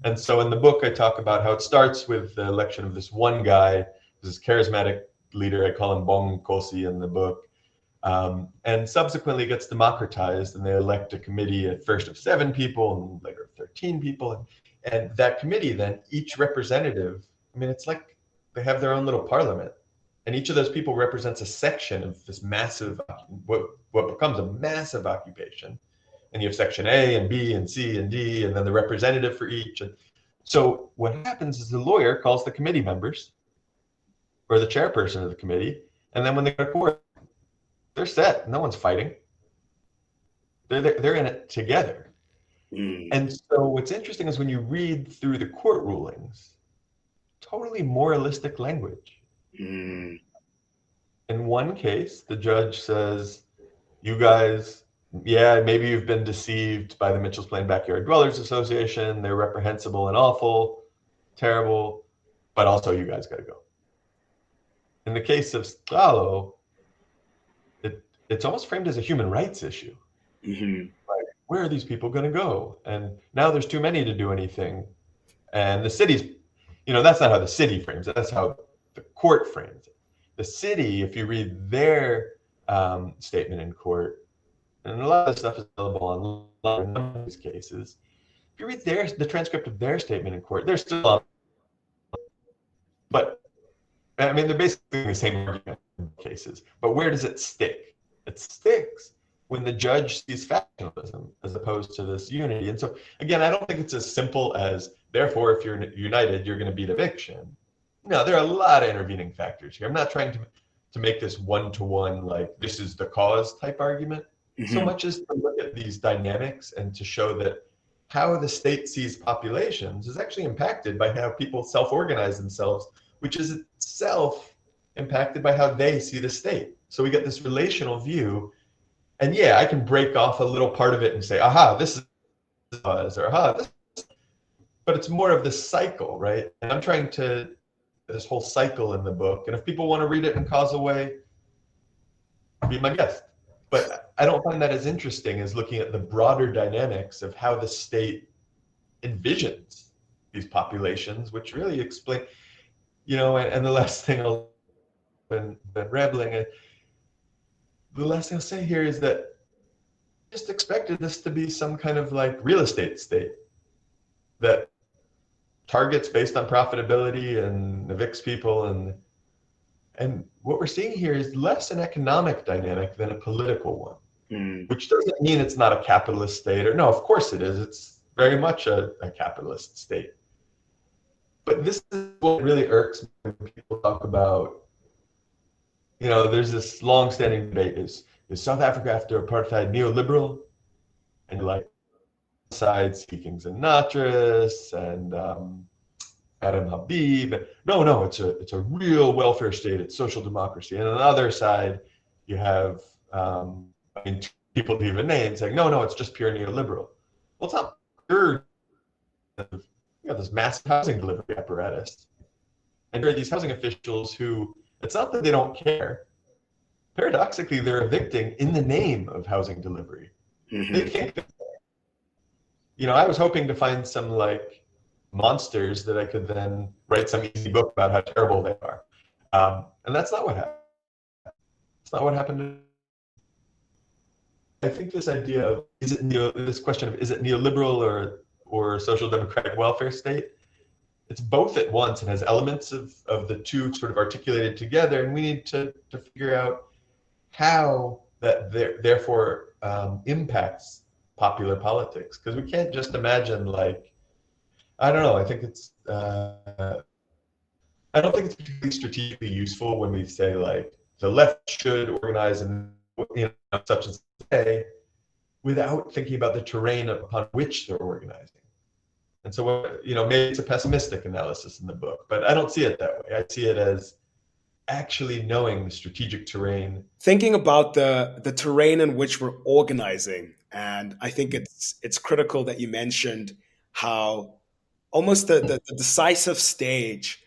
And so in the book, I talk about how it starts with the election of this one guy, this charismatic leader. I call him Bong Kosi in the book. Um, and subsequently gets democratized, and they elect a committee at first of seven people and later of 13 people. And, and that committee, then each representative, I mean, it's like they have their own little parliament. And each of those people represents a section of this massive, what, what becomes a massive occupation. And you have section A and B and C and D, and then the representative for each. And so what happens is the lawyer calls the committee members or the chairperson of the committee. And then when they go to court, they're set. No one's fighting. They're, they're, they're in it together. Mm. And so what's interesting is when you read through the court rulings, totally moralistic language. Mm. In one case, the judge says, you guys, yeah, maybe you've been deceived by the Mitchell's Plain Backyard Dwellers Association. They're reprehensible and awful, terrible, but also you guys got to go in the case of Siqalo, it it's almost framed as a human rights issue. Mm-hmm. Like, where are these people going to go? And now there's too many to do anything. And the city's, you know, that's not how the city frames it. That's how the court frames it. The city, if you read their um, statement in court, and a lot of stuff is available online in these cases. If you read their the transcript of their statement in court, they're still up, But I mean, they're basically the same argument in cases, but where does it stick? It sticks when the judge sees factionalism as opposed to this unity. And so, again, I don't think it's as simple as, therefore, if you're united, you're going to beat eviction. No, there are a lot of intervening factors here. I'm not trying to, to make this one to one, like, this is the cause type argument, mm-hmm. so much as to look at these dynamics and to show that how the state sees populations is actually impacted by how people self organize themselves which is itself impacted by how they see the state. So we get this relational view. And yeah, I can break off a little part of it and say, aha, this is or aha, this but it's more of the cycle, right? And I'm trying to this whole cycle in the book. And if people want to read it in causal way, be my guest. But I don't find that as interesting as looking at the broader dynamics of how the state envisions these populations, which really explain you know, and, and the last thing I'll been been rambling. And the last thing I'll say here is that I just expected this to be some kind of like real estate state. that targets based on profitability and evicts people and and what we're seeing here is less an economic dynamic than a political one mm. which doesn't mean it's not a capitalist state or no of course it is it's very much a, a capitalist state but this is what really irks me when people talk about you know there's this long-standing debate is is south africa after apartheid neoliberal and like side speaking Nattrass and um, Adam Habib. No, no, it's a it's a real welfare state. It's social democracy. And on the other side, you have um, I mean people to even name saying, no, no, it's just pure neoliberal. Well, it's not pure. Got this massive housing delivery apparatus, and there are these housing officials who it's not that they don't care. Paradoxically, they're evicting in the name of housing delivery. Mm-hmm. They think you know, I was hoping to find some like monsters that I could then write some easy book about how terrible they are. Um, and that's not what happened. It's not what happened. I think this idea of is it neo, this question of is it neoliberal or or social democratic welfare state? It's both at once and has elements of, of the two sort of articulated together, and we need to, to figure out how that there, therefore um, impacts popular politics because we can't just imagine like I don't know. I think it's uh, I don't think it's particularly strategically useful when we say like the left should organize in you know, such and say without thinking about the terrain upon which they're organizing. And so, you know, maybe it's a pessimistic analysis in the book, but I don't see it that way. I see it as actually knowing the strategic terrain. Thinking about the the terrain in which we're organizing and I think mm-hmm. it's it's critical that you mentioned how almost the, the, the decisive stage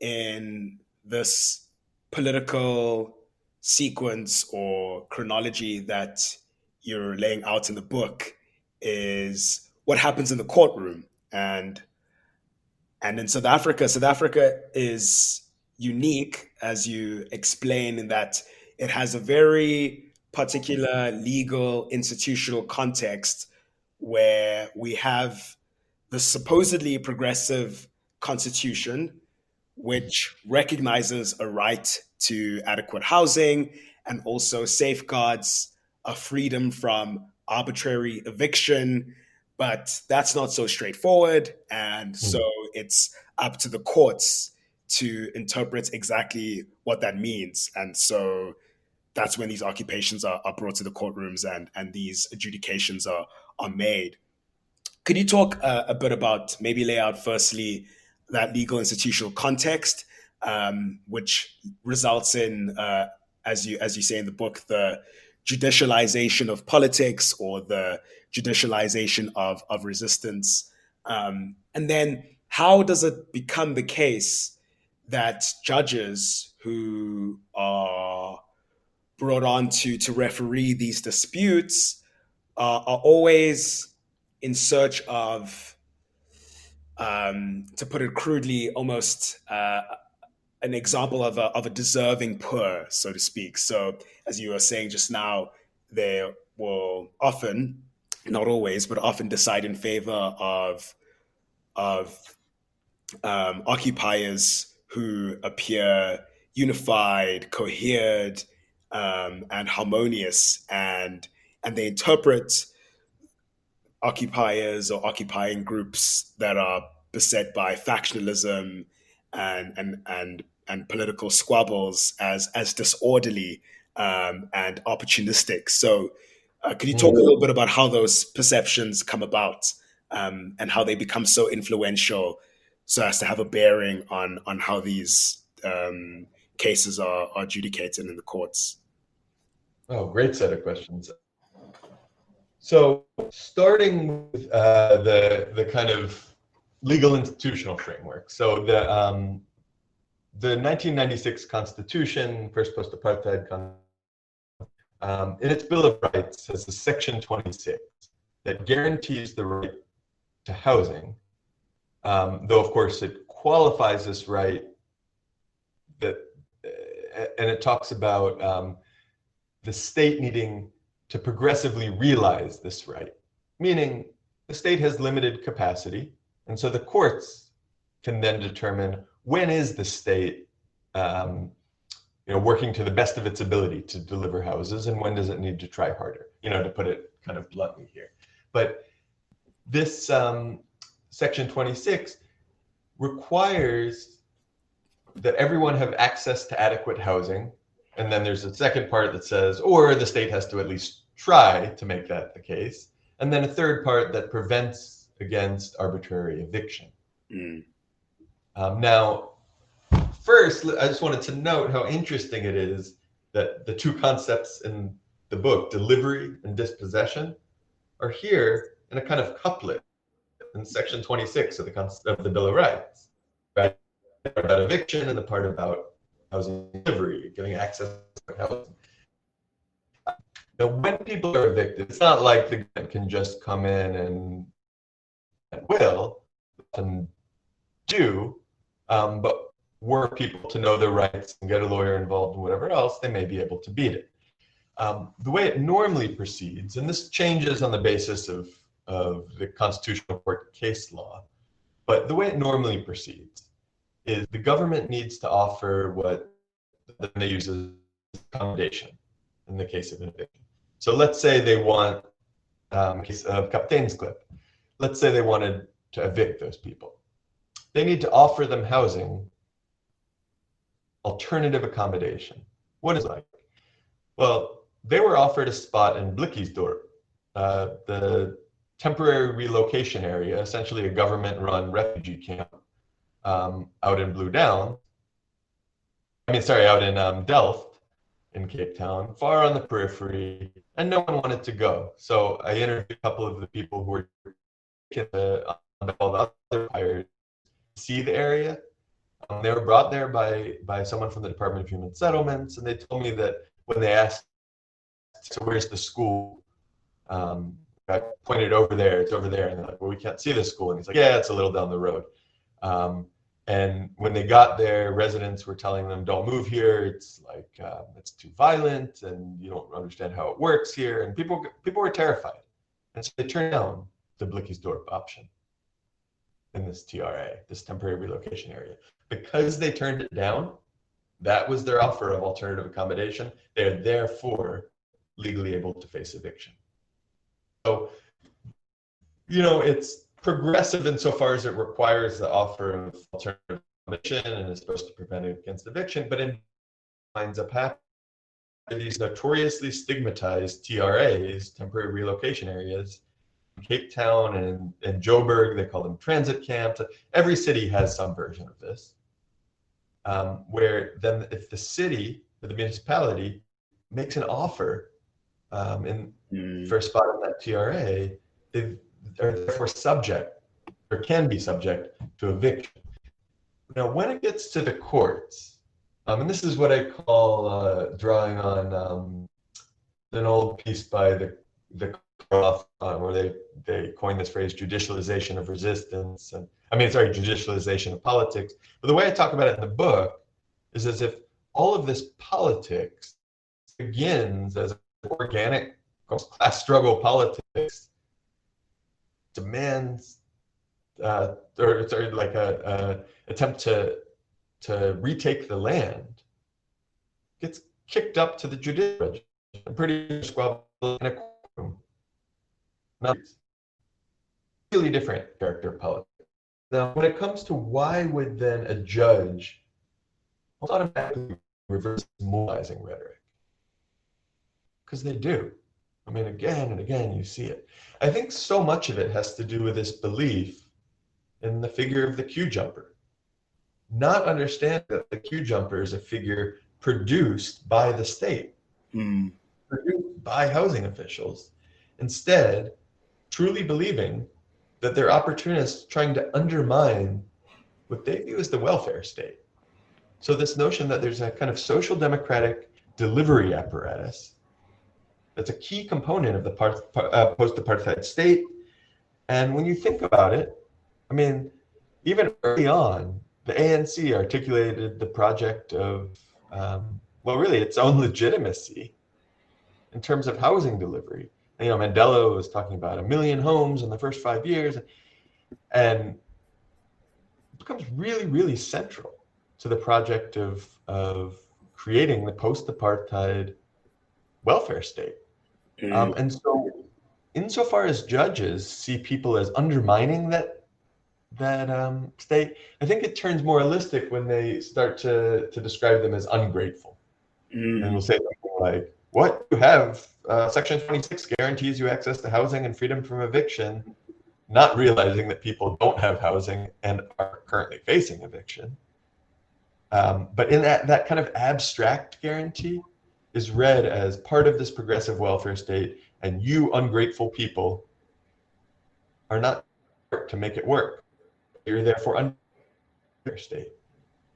in this political sequence or chronology that you're laying out in the book is what happens in the courtroom and and in South Africa South Africa is unique as you explain in that it has a very particular legal institutional context where we have the supposedly progressive constitution, which recognizes a right to adequate housing and also safeguards a freedom from arbitrary eviction. But that's not so straightforward. And hmm. so it's up to the courts to interpret exactly what that means. And so that's when these occupations are, are brought to the courtrooms and and these adjudications are are made. Could you talk uh, a bit about maybe lay out firstly that legal institutional context, um, which results in, uh, as you as you say in the book, the judicialization of politics or the judicialization of of resistance, um, and then how does it become the case that judges who are brought on to to referee these disputes uh, are always in search of, um, to put it crudely, almost uh, an example of a, of a deserving poor, so to speak. So, as you were saying just now, they will often, not always, but often decide in favor of of um, occupiers who appear unified, cohered, um, and harmonious, and and they interpret occupiers or occupying groups that are beset by factionalism and and and and political squabbles as as disorderly um, and opportunistic. So, uh, you talk a little bit about how those perceptions come about um, and how they become so influential, so as to have a bearing on on how these um, cases are, are adjudicated in the courts? Oh, great set of questions. So, starting with uh, the the kind of legal institutional framework. So the um, the 1996 Constitution, first post-apartheid, um, in its Bill of Rights, has a Section 26 that guarantees the right to housing, um, though of course it qualifies this right that, uh, and it talks about um, the state needing to progressively realize this right, meaning the state has limited capacity And so the courts can then determine when is the state um, you know, working to the best of its ability to deliver houses and when does it need to try harder, you know, to put it kind of bluntly here. But this um, section 26 requires that everyone have access to adequate housing. And then there's a second part that says, or the state has to at least try to make that the case. And then a third part that prevents against arbitrary eviction. Mm. Um, now, first, I just wanted to note how interesting it is that the two concepts in the book, delivery and dispossession, are here in a kind of couplet in section 26 of the, of the Bill of Rights. Right? About eviction and the part about housing delivery, giving access to housing. Now, when people are evicted, it's not like the government can just come in and at will and do, um, but were people to know their rights and get a lawyer involved and whatever else, they may be able to beat it. Um, the way it normally proceeds, and this changes on the basis of, of the constitutional court case law, but the way it normally proceeds is the government needs to offer what they use as accommodation in the case of eviction. So let's say they want, um, case of Kapteinsklip, let's say they wanted to evict those people. They need to offer them housing, alternative accommodation. What is it like? Well, they were offered a spot in Blikkiesdorp, uh, the temporary relocation area, essentially a government-run refugee camp um, out in Blue Down. I mean, sorry, out in um, Delft in Cape Town, far on the periphery, and no one wanted to go. So I interviewed a couple of the people who were the, all the other hired see the area. Um, they were brought there by by someone from the Department of Human Settlements, and they told me that when they asked, "So where's the school?" Um, I pointed over there. It's over there, and they're like, "Well, we can't see the school." And he's like, "Yeah, it's a little down the road." Um, and when they got there, residents were telling them, "Don't move here. It's like uh, it's too violent, and you don't understand how it works here." And people people were terrified, and so they turned down the Blikkiesdorp option in this TRA, this temporary relocation area, because they turned it down. That was their offer of alternative accommodation. They are therefore legally able to face eviction. So, you know, it's progressive insofar as it requires the offer of alternative accommodation and is supposed to prevent it against eviction, but it winds up happening these notoriously stigmatized TRAs, temporary relocation areas, Cape Town and, and Joburg, they call them transit camps. Every city has some version of this. Um, where then if the city or the municipality makes an offer um, in, mm. for a spot on that TRA, they are therefore subject or can be subject to eviction. Now, when it gets to the courts, um, and this is what I call uh, drawing on um, an old piece by the the uh, where they they coined this phrase judicialization of resistance and I mean sorry judicialization of politics. But the way I talk about it in the book is as if all of this politics begins as organic class struggle politics demands uh, or, or like a, a, attempt to to retake the land gets kicked up to the judicial pretty squabble in a courtroom. Not really different character politics. Now, when it comes to why would then a judge automatically reverse moralizing rhetoric? Because they do. I mean, again and again, you see it. I think so much of it has to do with this belief in the figure of the queue jumper. Not understand that the queue jumper is a figure produced by the state, mm. produced by housing officials. Instead, truly believing that they're opportunists trying to undermine what they view as the welfare state. So, this notion that there's a kind of social democratic delivery apparatus that's a key component of the uh, post apartheid state. And when you think about it, I mean, even early on, the ANC articulated the project of, um, well, really its own legitimacy in terms of housing delivery you know, Mandela was talking about a million homes in the first five years. And becomes really, really central to the project of, of creating the post-apartheid welfare state. Mm. Um, and so, insofar as judges see people as undermining that that um, state, I think it turns moralistic when they start to to describe them as ungrateful, mm. and will say something like, "What you have? Uh, Section 26 guarantees you access to housing and freedom from eviction." Not realizing that people don't have housing and are currently facing eviction. Um, but in that that kind of abstract guarantee is read as part of this progressive welfare state, and you ungrateful people are not to make it work. You're therefore under state.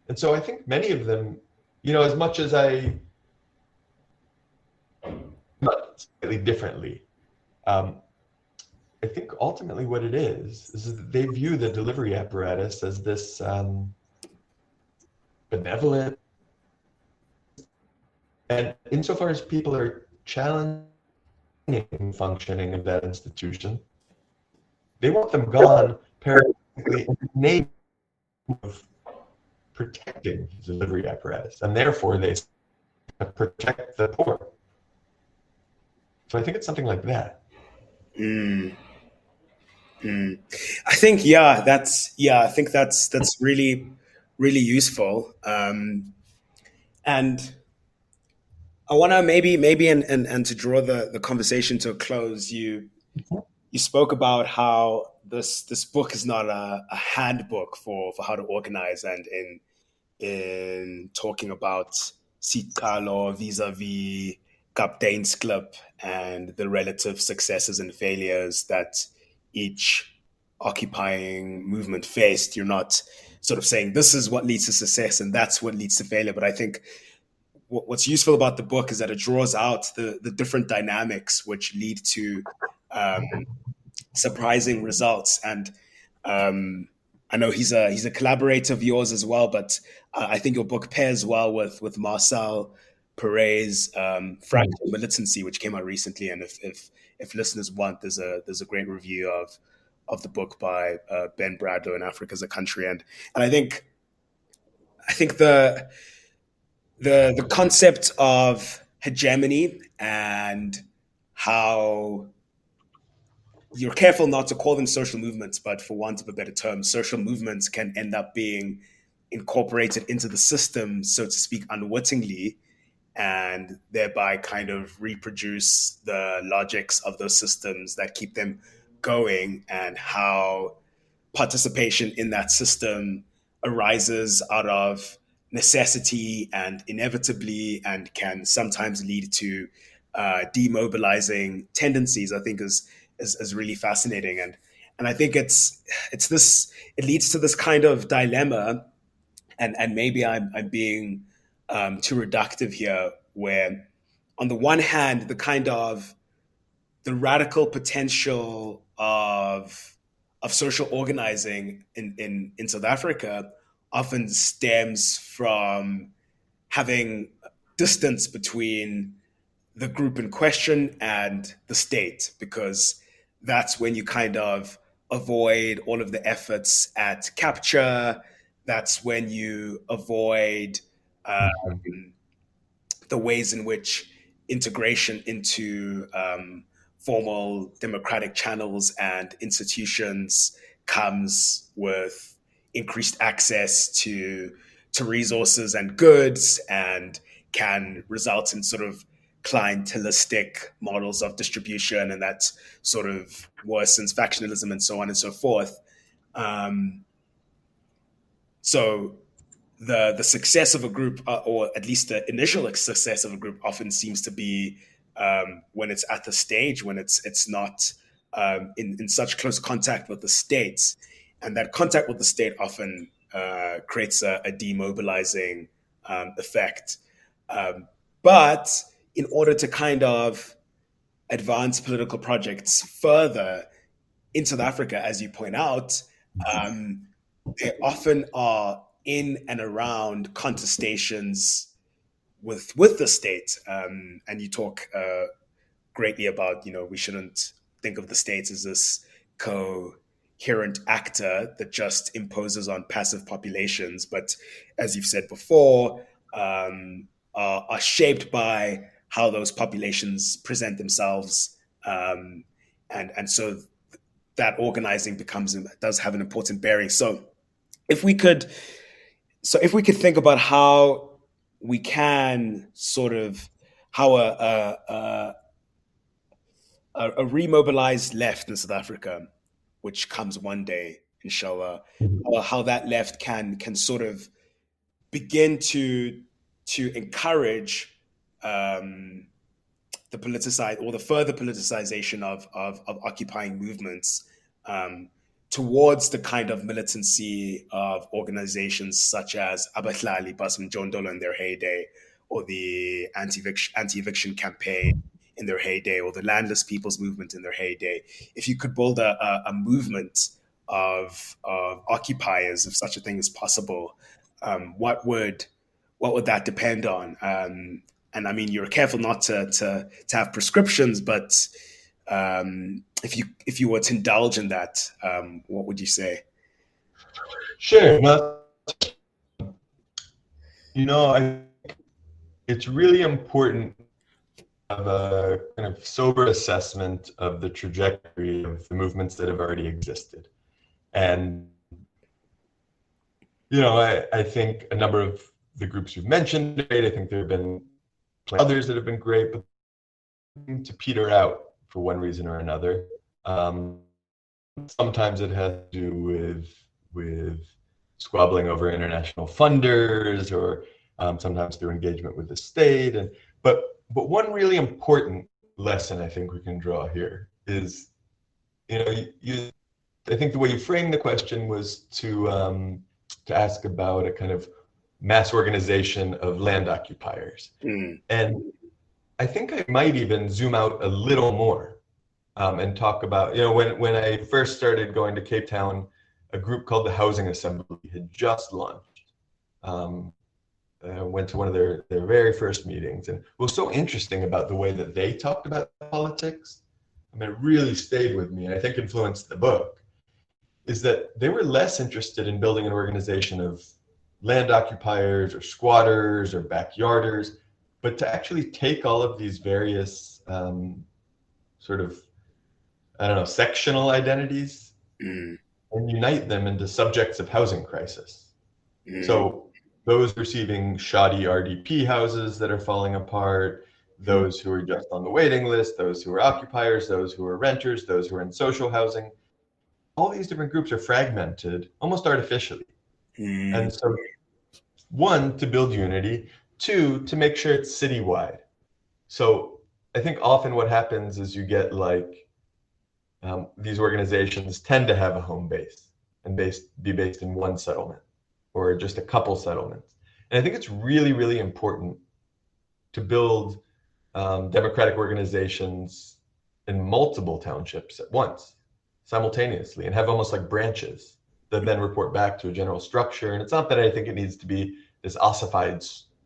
And so I think many of them, you know, as much as I, but slightly differently, um, I think ultimately what it is is that they view the delivery apparatus as this um, benevolent. And insofar as people are challenging functioning of that institution, they want them gone paradoxically in the name of protecting the delivery apparatus. And therefore they protect the poor. So I think it's something like that. Mm. Mm. I think yeah, that's yeah, I think that's that's really really useful. Um, and I want to maybe maybe and, and and to draw the the conversation to a close. You you spoke about how this this book is not a, a handbook for for how to organize, and in in talking about Siqalo vis-a-vis Kapteinsklip and the relative successes and failures that each occupying movement faced. You're not sort of saying this is what leads to success and that's what leads to failure. But I think what's useful about the book is that it draws out the the different dynamics which lead to um, surprising results. And um, I know he's a he's a collaborator of yours as well, but uh, I think your book pairs well with with Marcel Paret's um, Fractal Militancy, which came out recently. And if, if if listeners want, there's a there's a great review of of the book by uh, Ben Bradlow in Africa is a Country, and and I think I think the the the concept of hegemony and how you're careful not to call them social movements, but for want of a better term, social movements can end up being incorporated into the system, so to speak, unwittingly, and thereby kind of reproduce the logics of those systems that keep them going and how participation in that system arises out of necessity and inevitably and can sometimes lead to uh, demobilizing tendencies i think is, is, is really fascinating. And and i think it's it's this it leads to this kind of dilemma and and maybe i'm i'm being um, too reductive here where on the one hand the kind of the radical potential of of social organizing in, in, in South Africa often stems from having distance between the group in question and the state, because that's when you kind of avoid all of the efforts at capture. That's when you avoid um, the ways in which integration into um, formal democratic channels and institutions comes with increased access to to resources and goods and can result in sort of clientelistic models of distribution and that sort of worsens factionalism and so on and so forth. Um, so the the success of a group, uh, or at least the initial success of a group, often seems to be um, when it's at the stage when it's it's not um, in in such close contact with the states, and that contact with the state often uh, creates a, a demobilizing um, effect. Um, but in order to kind of advance political projects further in South Africa, as you point out, um, they often are in and around contestations with with the state, um, and you talk uh, greatly about you know we shouldn't think of the states as this co inherent actor that just imposes on passive populations, but as you've said before, um, are, are, shaped by how those populations present themselves, um, and and so that organizing becomes does have an important bearing. So, if we could, so if we could think about how we can sort of how a, a, a a, remobilized left in South Africa, which comes one day, inshallah, mm-hmm. how that left can can sort of begin to to encourage um, the politicized or the further politicization of of, of occupying movements um, towards the kind of militancy of organizations such as Abahlali, baseMjondolo in their heyday, or the anti-eviction, anti-eviction campaign in their heyday or the landless people's movement in their heyday, if you could build a, a, a movement of, of occupiers, if such a thing is possible, um, what would what would that depend on? Um, and I mean, you're careful not to to, to have prescriptions, but um, if you if you were to indulge in that, um, what would you say? Sure. Well, you know, I, it's really important have a kind of sober assessment of the trajectory of the movements that have already existed. And, you know, I, I think a number of the groups you've mentioned, I think there have been others that have been great, but to peter out for one reason or another. Um, sometimes it has to do with with squabbling over international funders or um, sometimes through engagement with the state and but but one really important lesson I think we can draw here is, you know, you, you I think the way you framed the question was to um, to ask about a kind of mass organization of land occupiers, mm. and I think I might even zoom out a little more um, and talk about, you know, when when I first started going to Cape Town, a group called the Housing Assembly had just launched. Um, uh, went to one of their, their very first meetings. And what was so interesting about the way that they talked about politics, I mean, it really stayed with me and I think influenced the book, is that they were less interested in building an organization of land occupiers or squatters or backyarders, but to actually take all of these various um, sort of, I don't know, sectional identities mm. and unite them into subjects of housing crisis. Mm. So those receiving shoddy RDP houses that are falling apart, those who are just on the waiting list, those who are occupiers, those who are renters, those who are in social housing. All these different groups are fragmented almost artificially. Mm. And so, one, to build unity, two, to make sure it's citywide. So, I think often what happens is you get like um, these organizations tend to have a home base and based, be based in one settlement or just a couple settlements. And I think it's really, really important to build um, democratic organizations in multiple townships at once, simultaneously, and have almost like branches that then report back to a general structure. And it's not that I think it needs to be this ossified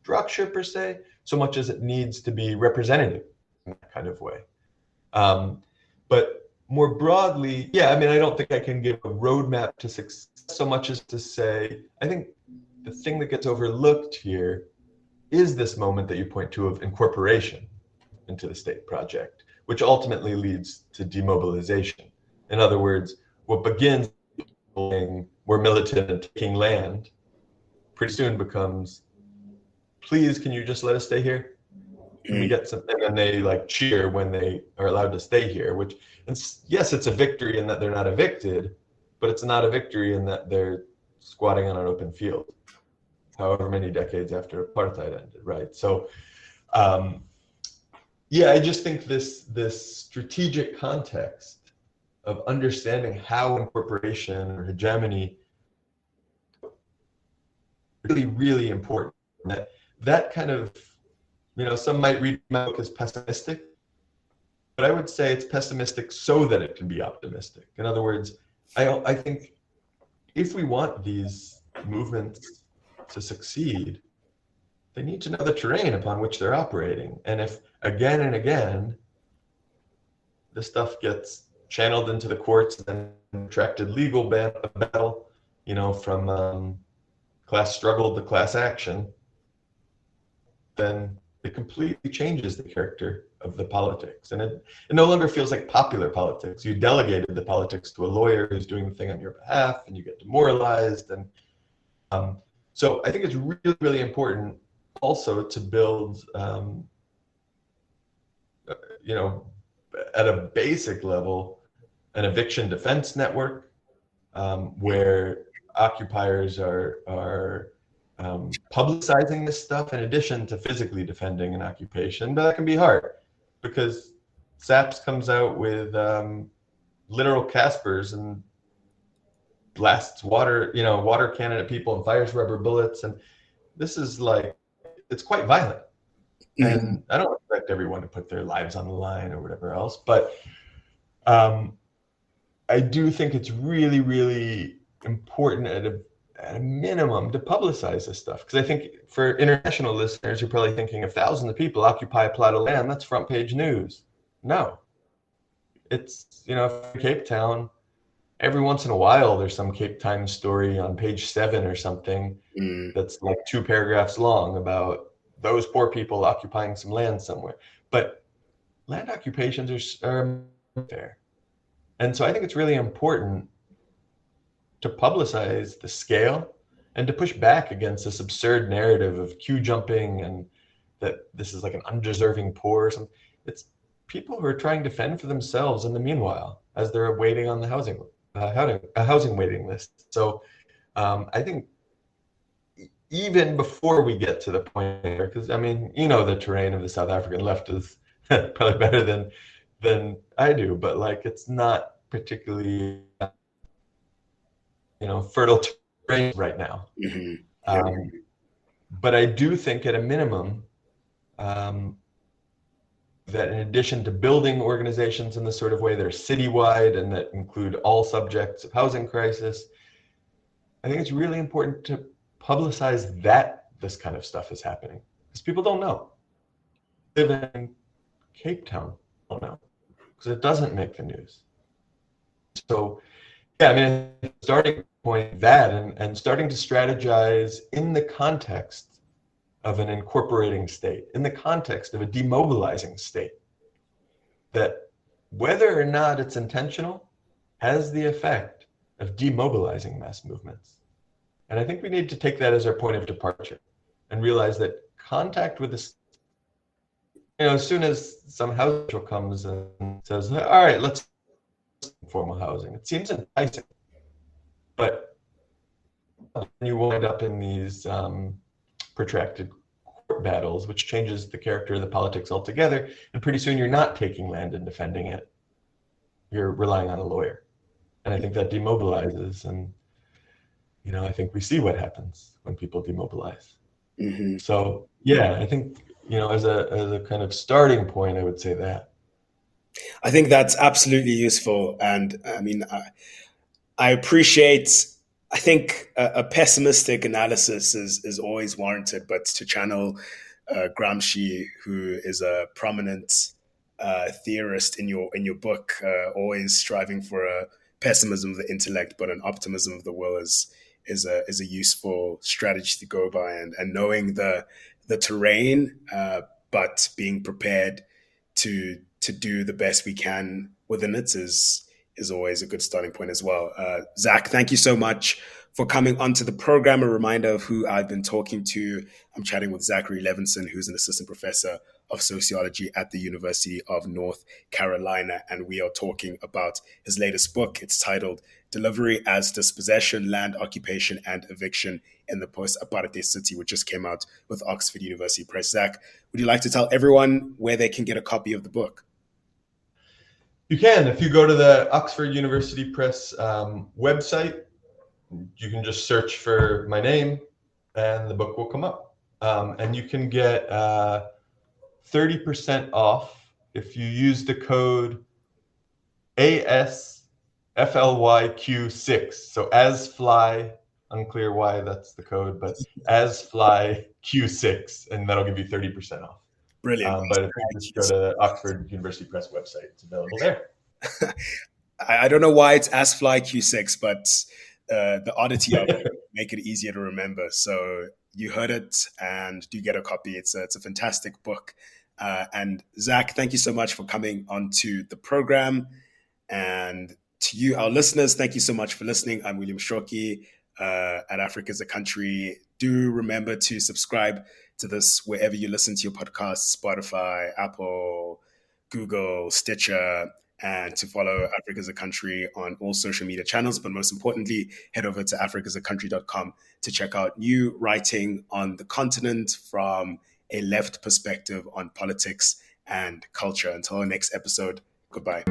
structure per se, so much as it needs to be representative in that kind of way. Um, but more broadly, yeah, I mean, I don't think I can give a roadmap to success so much as to say, I think the thing that gets overlooked here is this moment that you point to of incorporation into the state project, which ultimately leads to demobilization. In other words, what begins we're militant and taking land pretty soon becomes, please, can you just let us stay here? Can we mm. get something? And they like cheer when they are allowed to stay here, which, and yes, it's a victory in that they're not evicted, but it's not a victory in that they're squatting on an open field, however many decades after apartheid ended, right? So, um, yeah, I just think this this strategic context of understanding how incorporation or hegemony really really important. That that kind of you know some might read my book as pessimistic, but I would say it's pessimistic so that it can be optimistic. In other words, I, I think if we want these movements to succeed, they need to know the terrain upon which they're operating. And if again and again, the stuff gets channeled into the courts and attracted legal battle, you know, from um, class struggle to class action, then it completely changes the character of the politics. And it, it no longer feels like popular politics. You delegated the politics to a lawyer who's doing the thing on your behalf and you get demoralized. And um, so I think it's really, really important also to build, um, uh, you know, at a basic level, an eviction defense network um, where occupiers are, are um, publicizing this stuff in addition to physically defending an occupation, but that can be hard because SAPS comes out with um, literal Casspirs and blasts water, you know, water cannon at people and fires rubber bullets. And this is like, it's quite violent. Mm-hmm. And I don't expect everyone to put their lives on the line or whatever else, but um, I do think it's really, really important at a at a minimum to publicize this stuff. Because i think for international listeners you're probably thinking if thousands of people occupy a plot of land that's front page news. No. It's you know cape town every once in a while there's some cape town story on page seven or something mm. that's like two paragraphs long about those poor people occupying some land somewhere. But land occupations are, are there. And so i think it's really important to publicize the scale and to push back against this absurd narrative of queue jumping and that this is like an undeserving poor or something. It's people who are trying to fend for themselves in the meanwhile as they're waiting on the housing uh, housing, a housing waiting list. So um, I think even before we get to the point because I mean, you know, the terrain of the South African left is probably better than than I do, but like it's not particularly you know fertile terrain right now. Mm-hmm. Yeah. Um, but I do think at a minimum um, that in addition to building organizations in the sort of way that are citywide and that include all subjects of housing crisis, I think it's really important to publicize that this kind of stuff is happening because people don't know. Live in Cape Town, don't know because it doesn't make the news. So yeah, I mean, starting point that and, and starting to strategize in the context of an incorporating state, in the context of a demobilizing state, that whether or not it's intentional has the effect of demobilizing mass movements. And I think we need to take that as our point of departure and realize that contact with the you know, as soon as some house comes and says, all right, let's formal housing. It seems enticing, but you wind up in these um, protracted court battles, which changes the character of the politics altogether. And pretty soon you're not taking land and defending it. You're relying on a lawyer. And I think that demobilizes. And, you know, I think we see what happens when people demobilize. Mm-hmm. So, yeah, I think, you know, as a, as a kind of starting point, I would say that. I think that's absolutely useful. And I mean, I, I appreciate, I think a, a, pessimistic analysis is, is always warranted, but to channel uh, Gramsci, who is a prominent uh, theorist in your in your book, uh, always striving for a pessimism of the intellect, but an optimism of the will is is a is a useful strategy to go by, and and knowing the the terrain, uh, but being prepared to to do the best we can within it is is always a good starting point as well. Uh, Zach, thank you so much for coming onto the program. A reminder of who I've been talking to. I'm chatting with Zachary Levenson, who's an assistant professor of sociology at the University of North Carolina. And we are talking about his latest book. It's titled Delivery as Dispossession, Land Occupation and Eviction in the Post Apartheid City, which just came out with Oxford University Press. Zach, would you like to tell everyone where they can get a copy of the book? You can. If you go to the Oxford University Press um, website, you can just search for my name and the book will come up. Um, and you can get uh, 30% off if you use the code ASFLYQ6. So as fly, unclear why that's the code, but as fly Q6, and that'll give you 30% off. Brilliant. Um, but if you just go to the Oxford University Press website, it's available there. I, don't know why it's as fly Q6, but uh, the oddity of it make it easier to remember. So you heard it, and do get a copy. It's a, it's a fantastic book. Uh, and Zach, thank you so much for coming onto the program. And to you, our listeners, thank you so much for listening. I'm William Shoki uh, at Africa is a Country. Do remember to subscribe to this wherever you listen to your podcasts Spotify, Apple, Google, Stitcher, and to follow Africa is a Country on all social media channels. But most importantly, head over to africasacountry.com to check out new writing on the continent from a left perspective on politics and culture. Until our next episode, goodbye.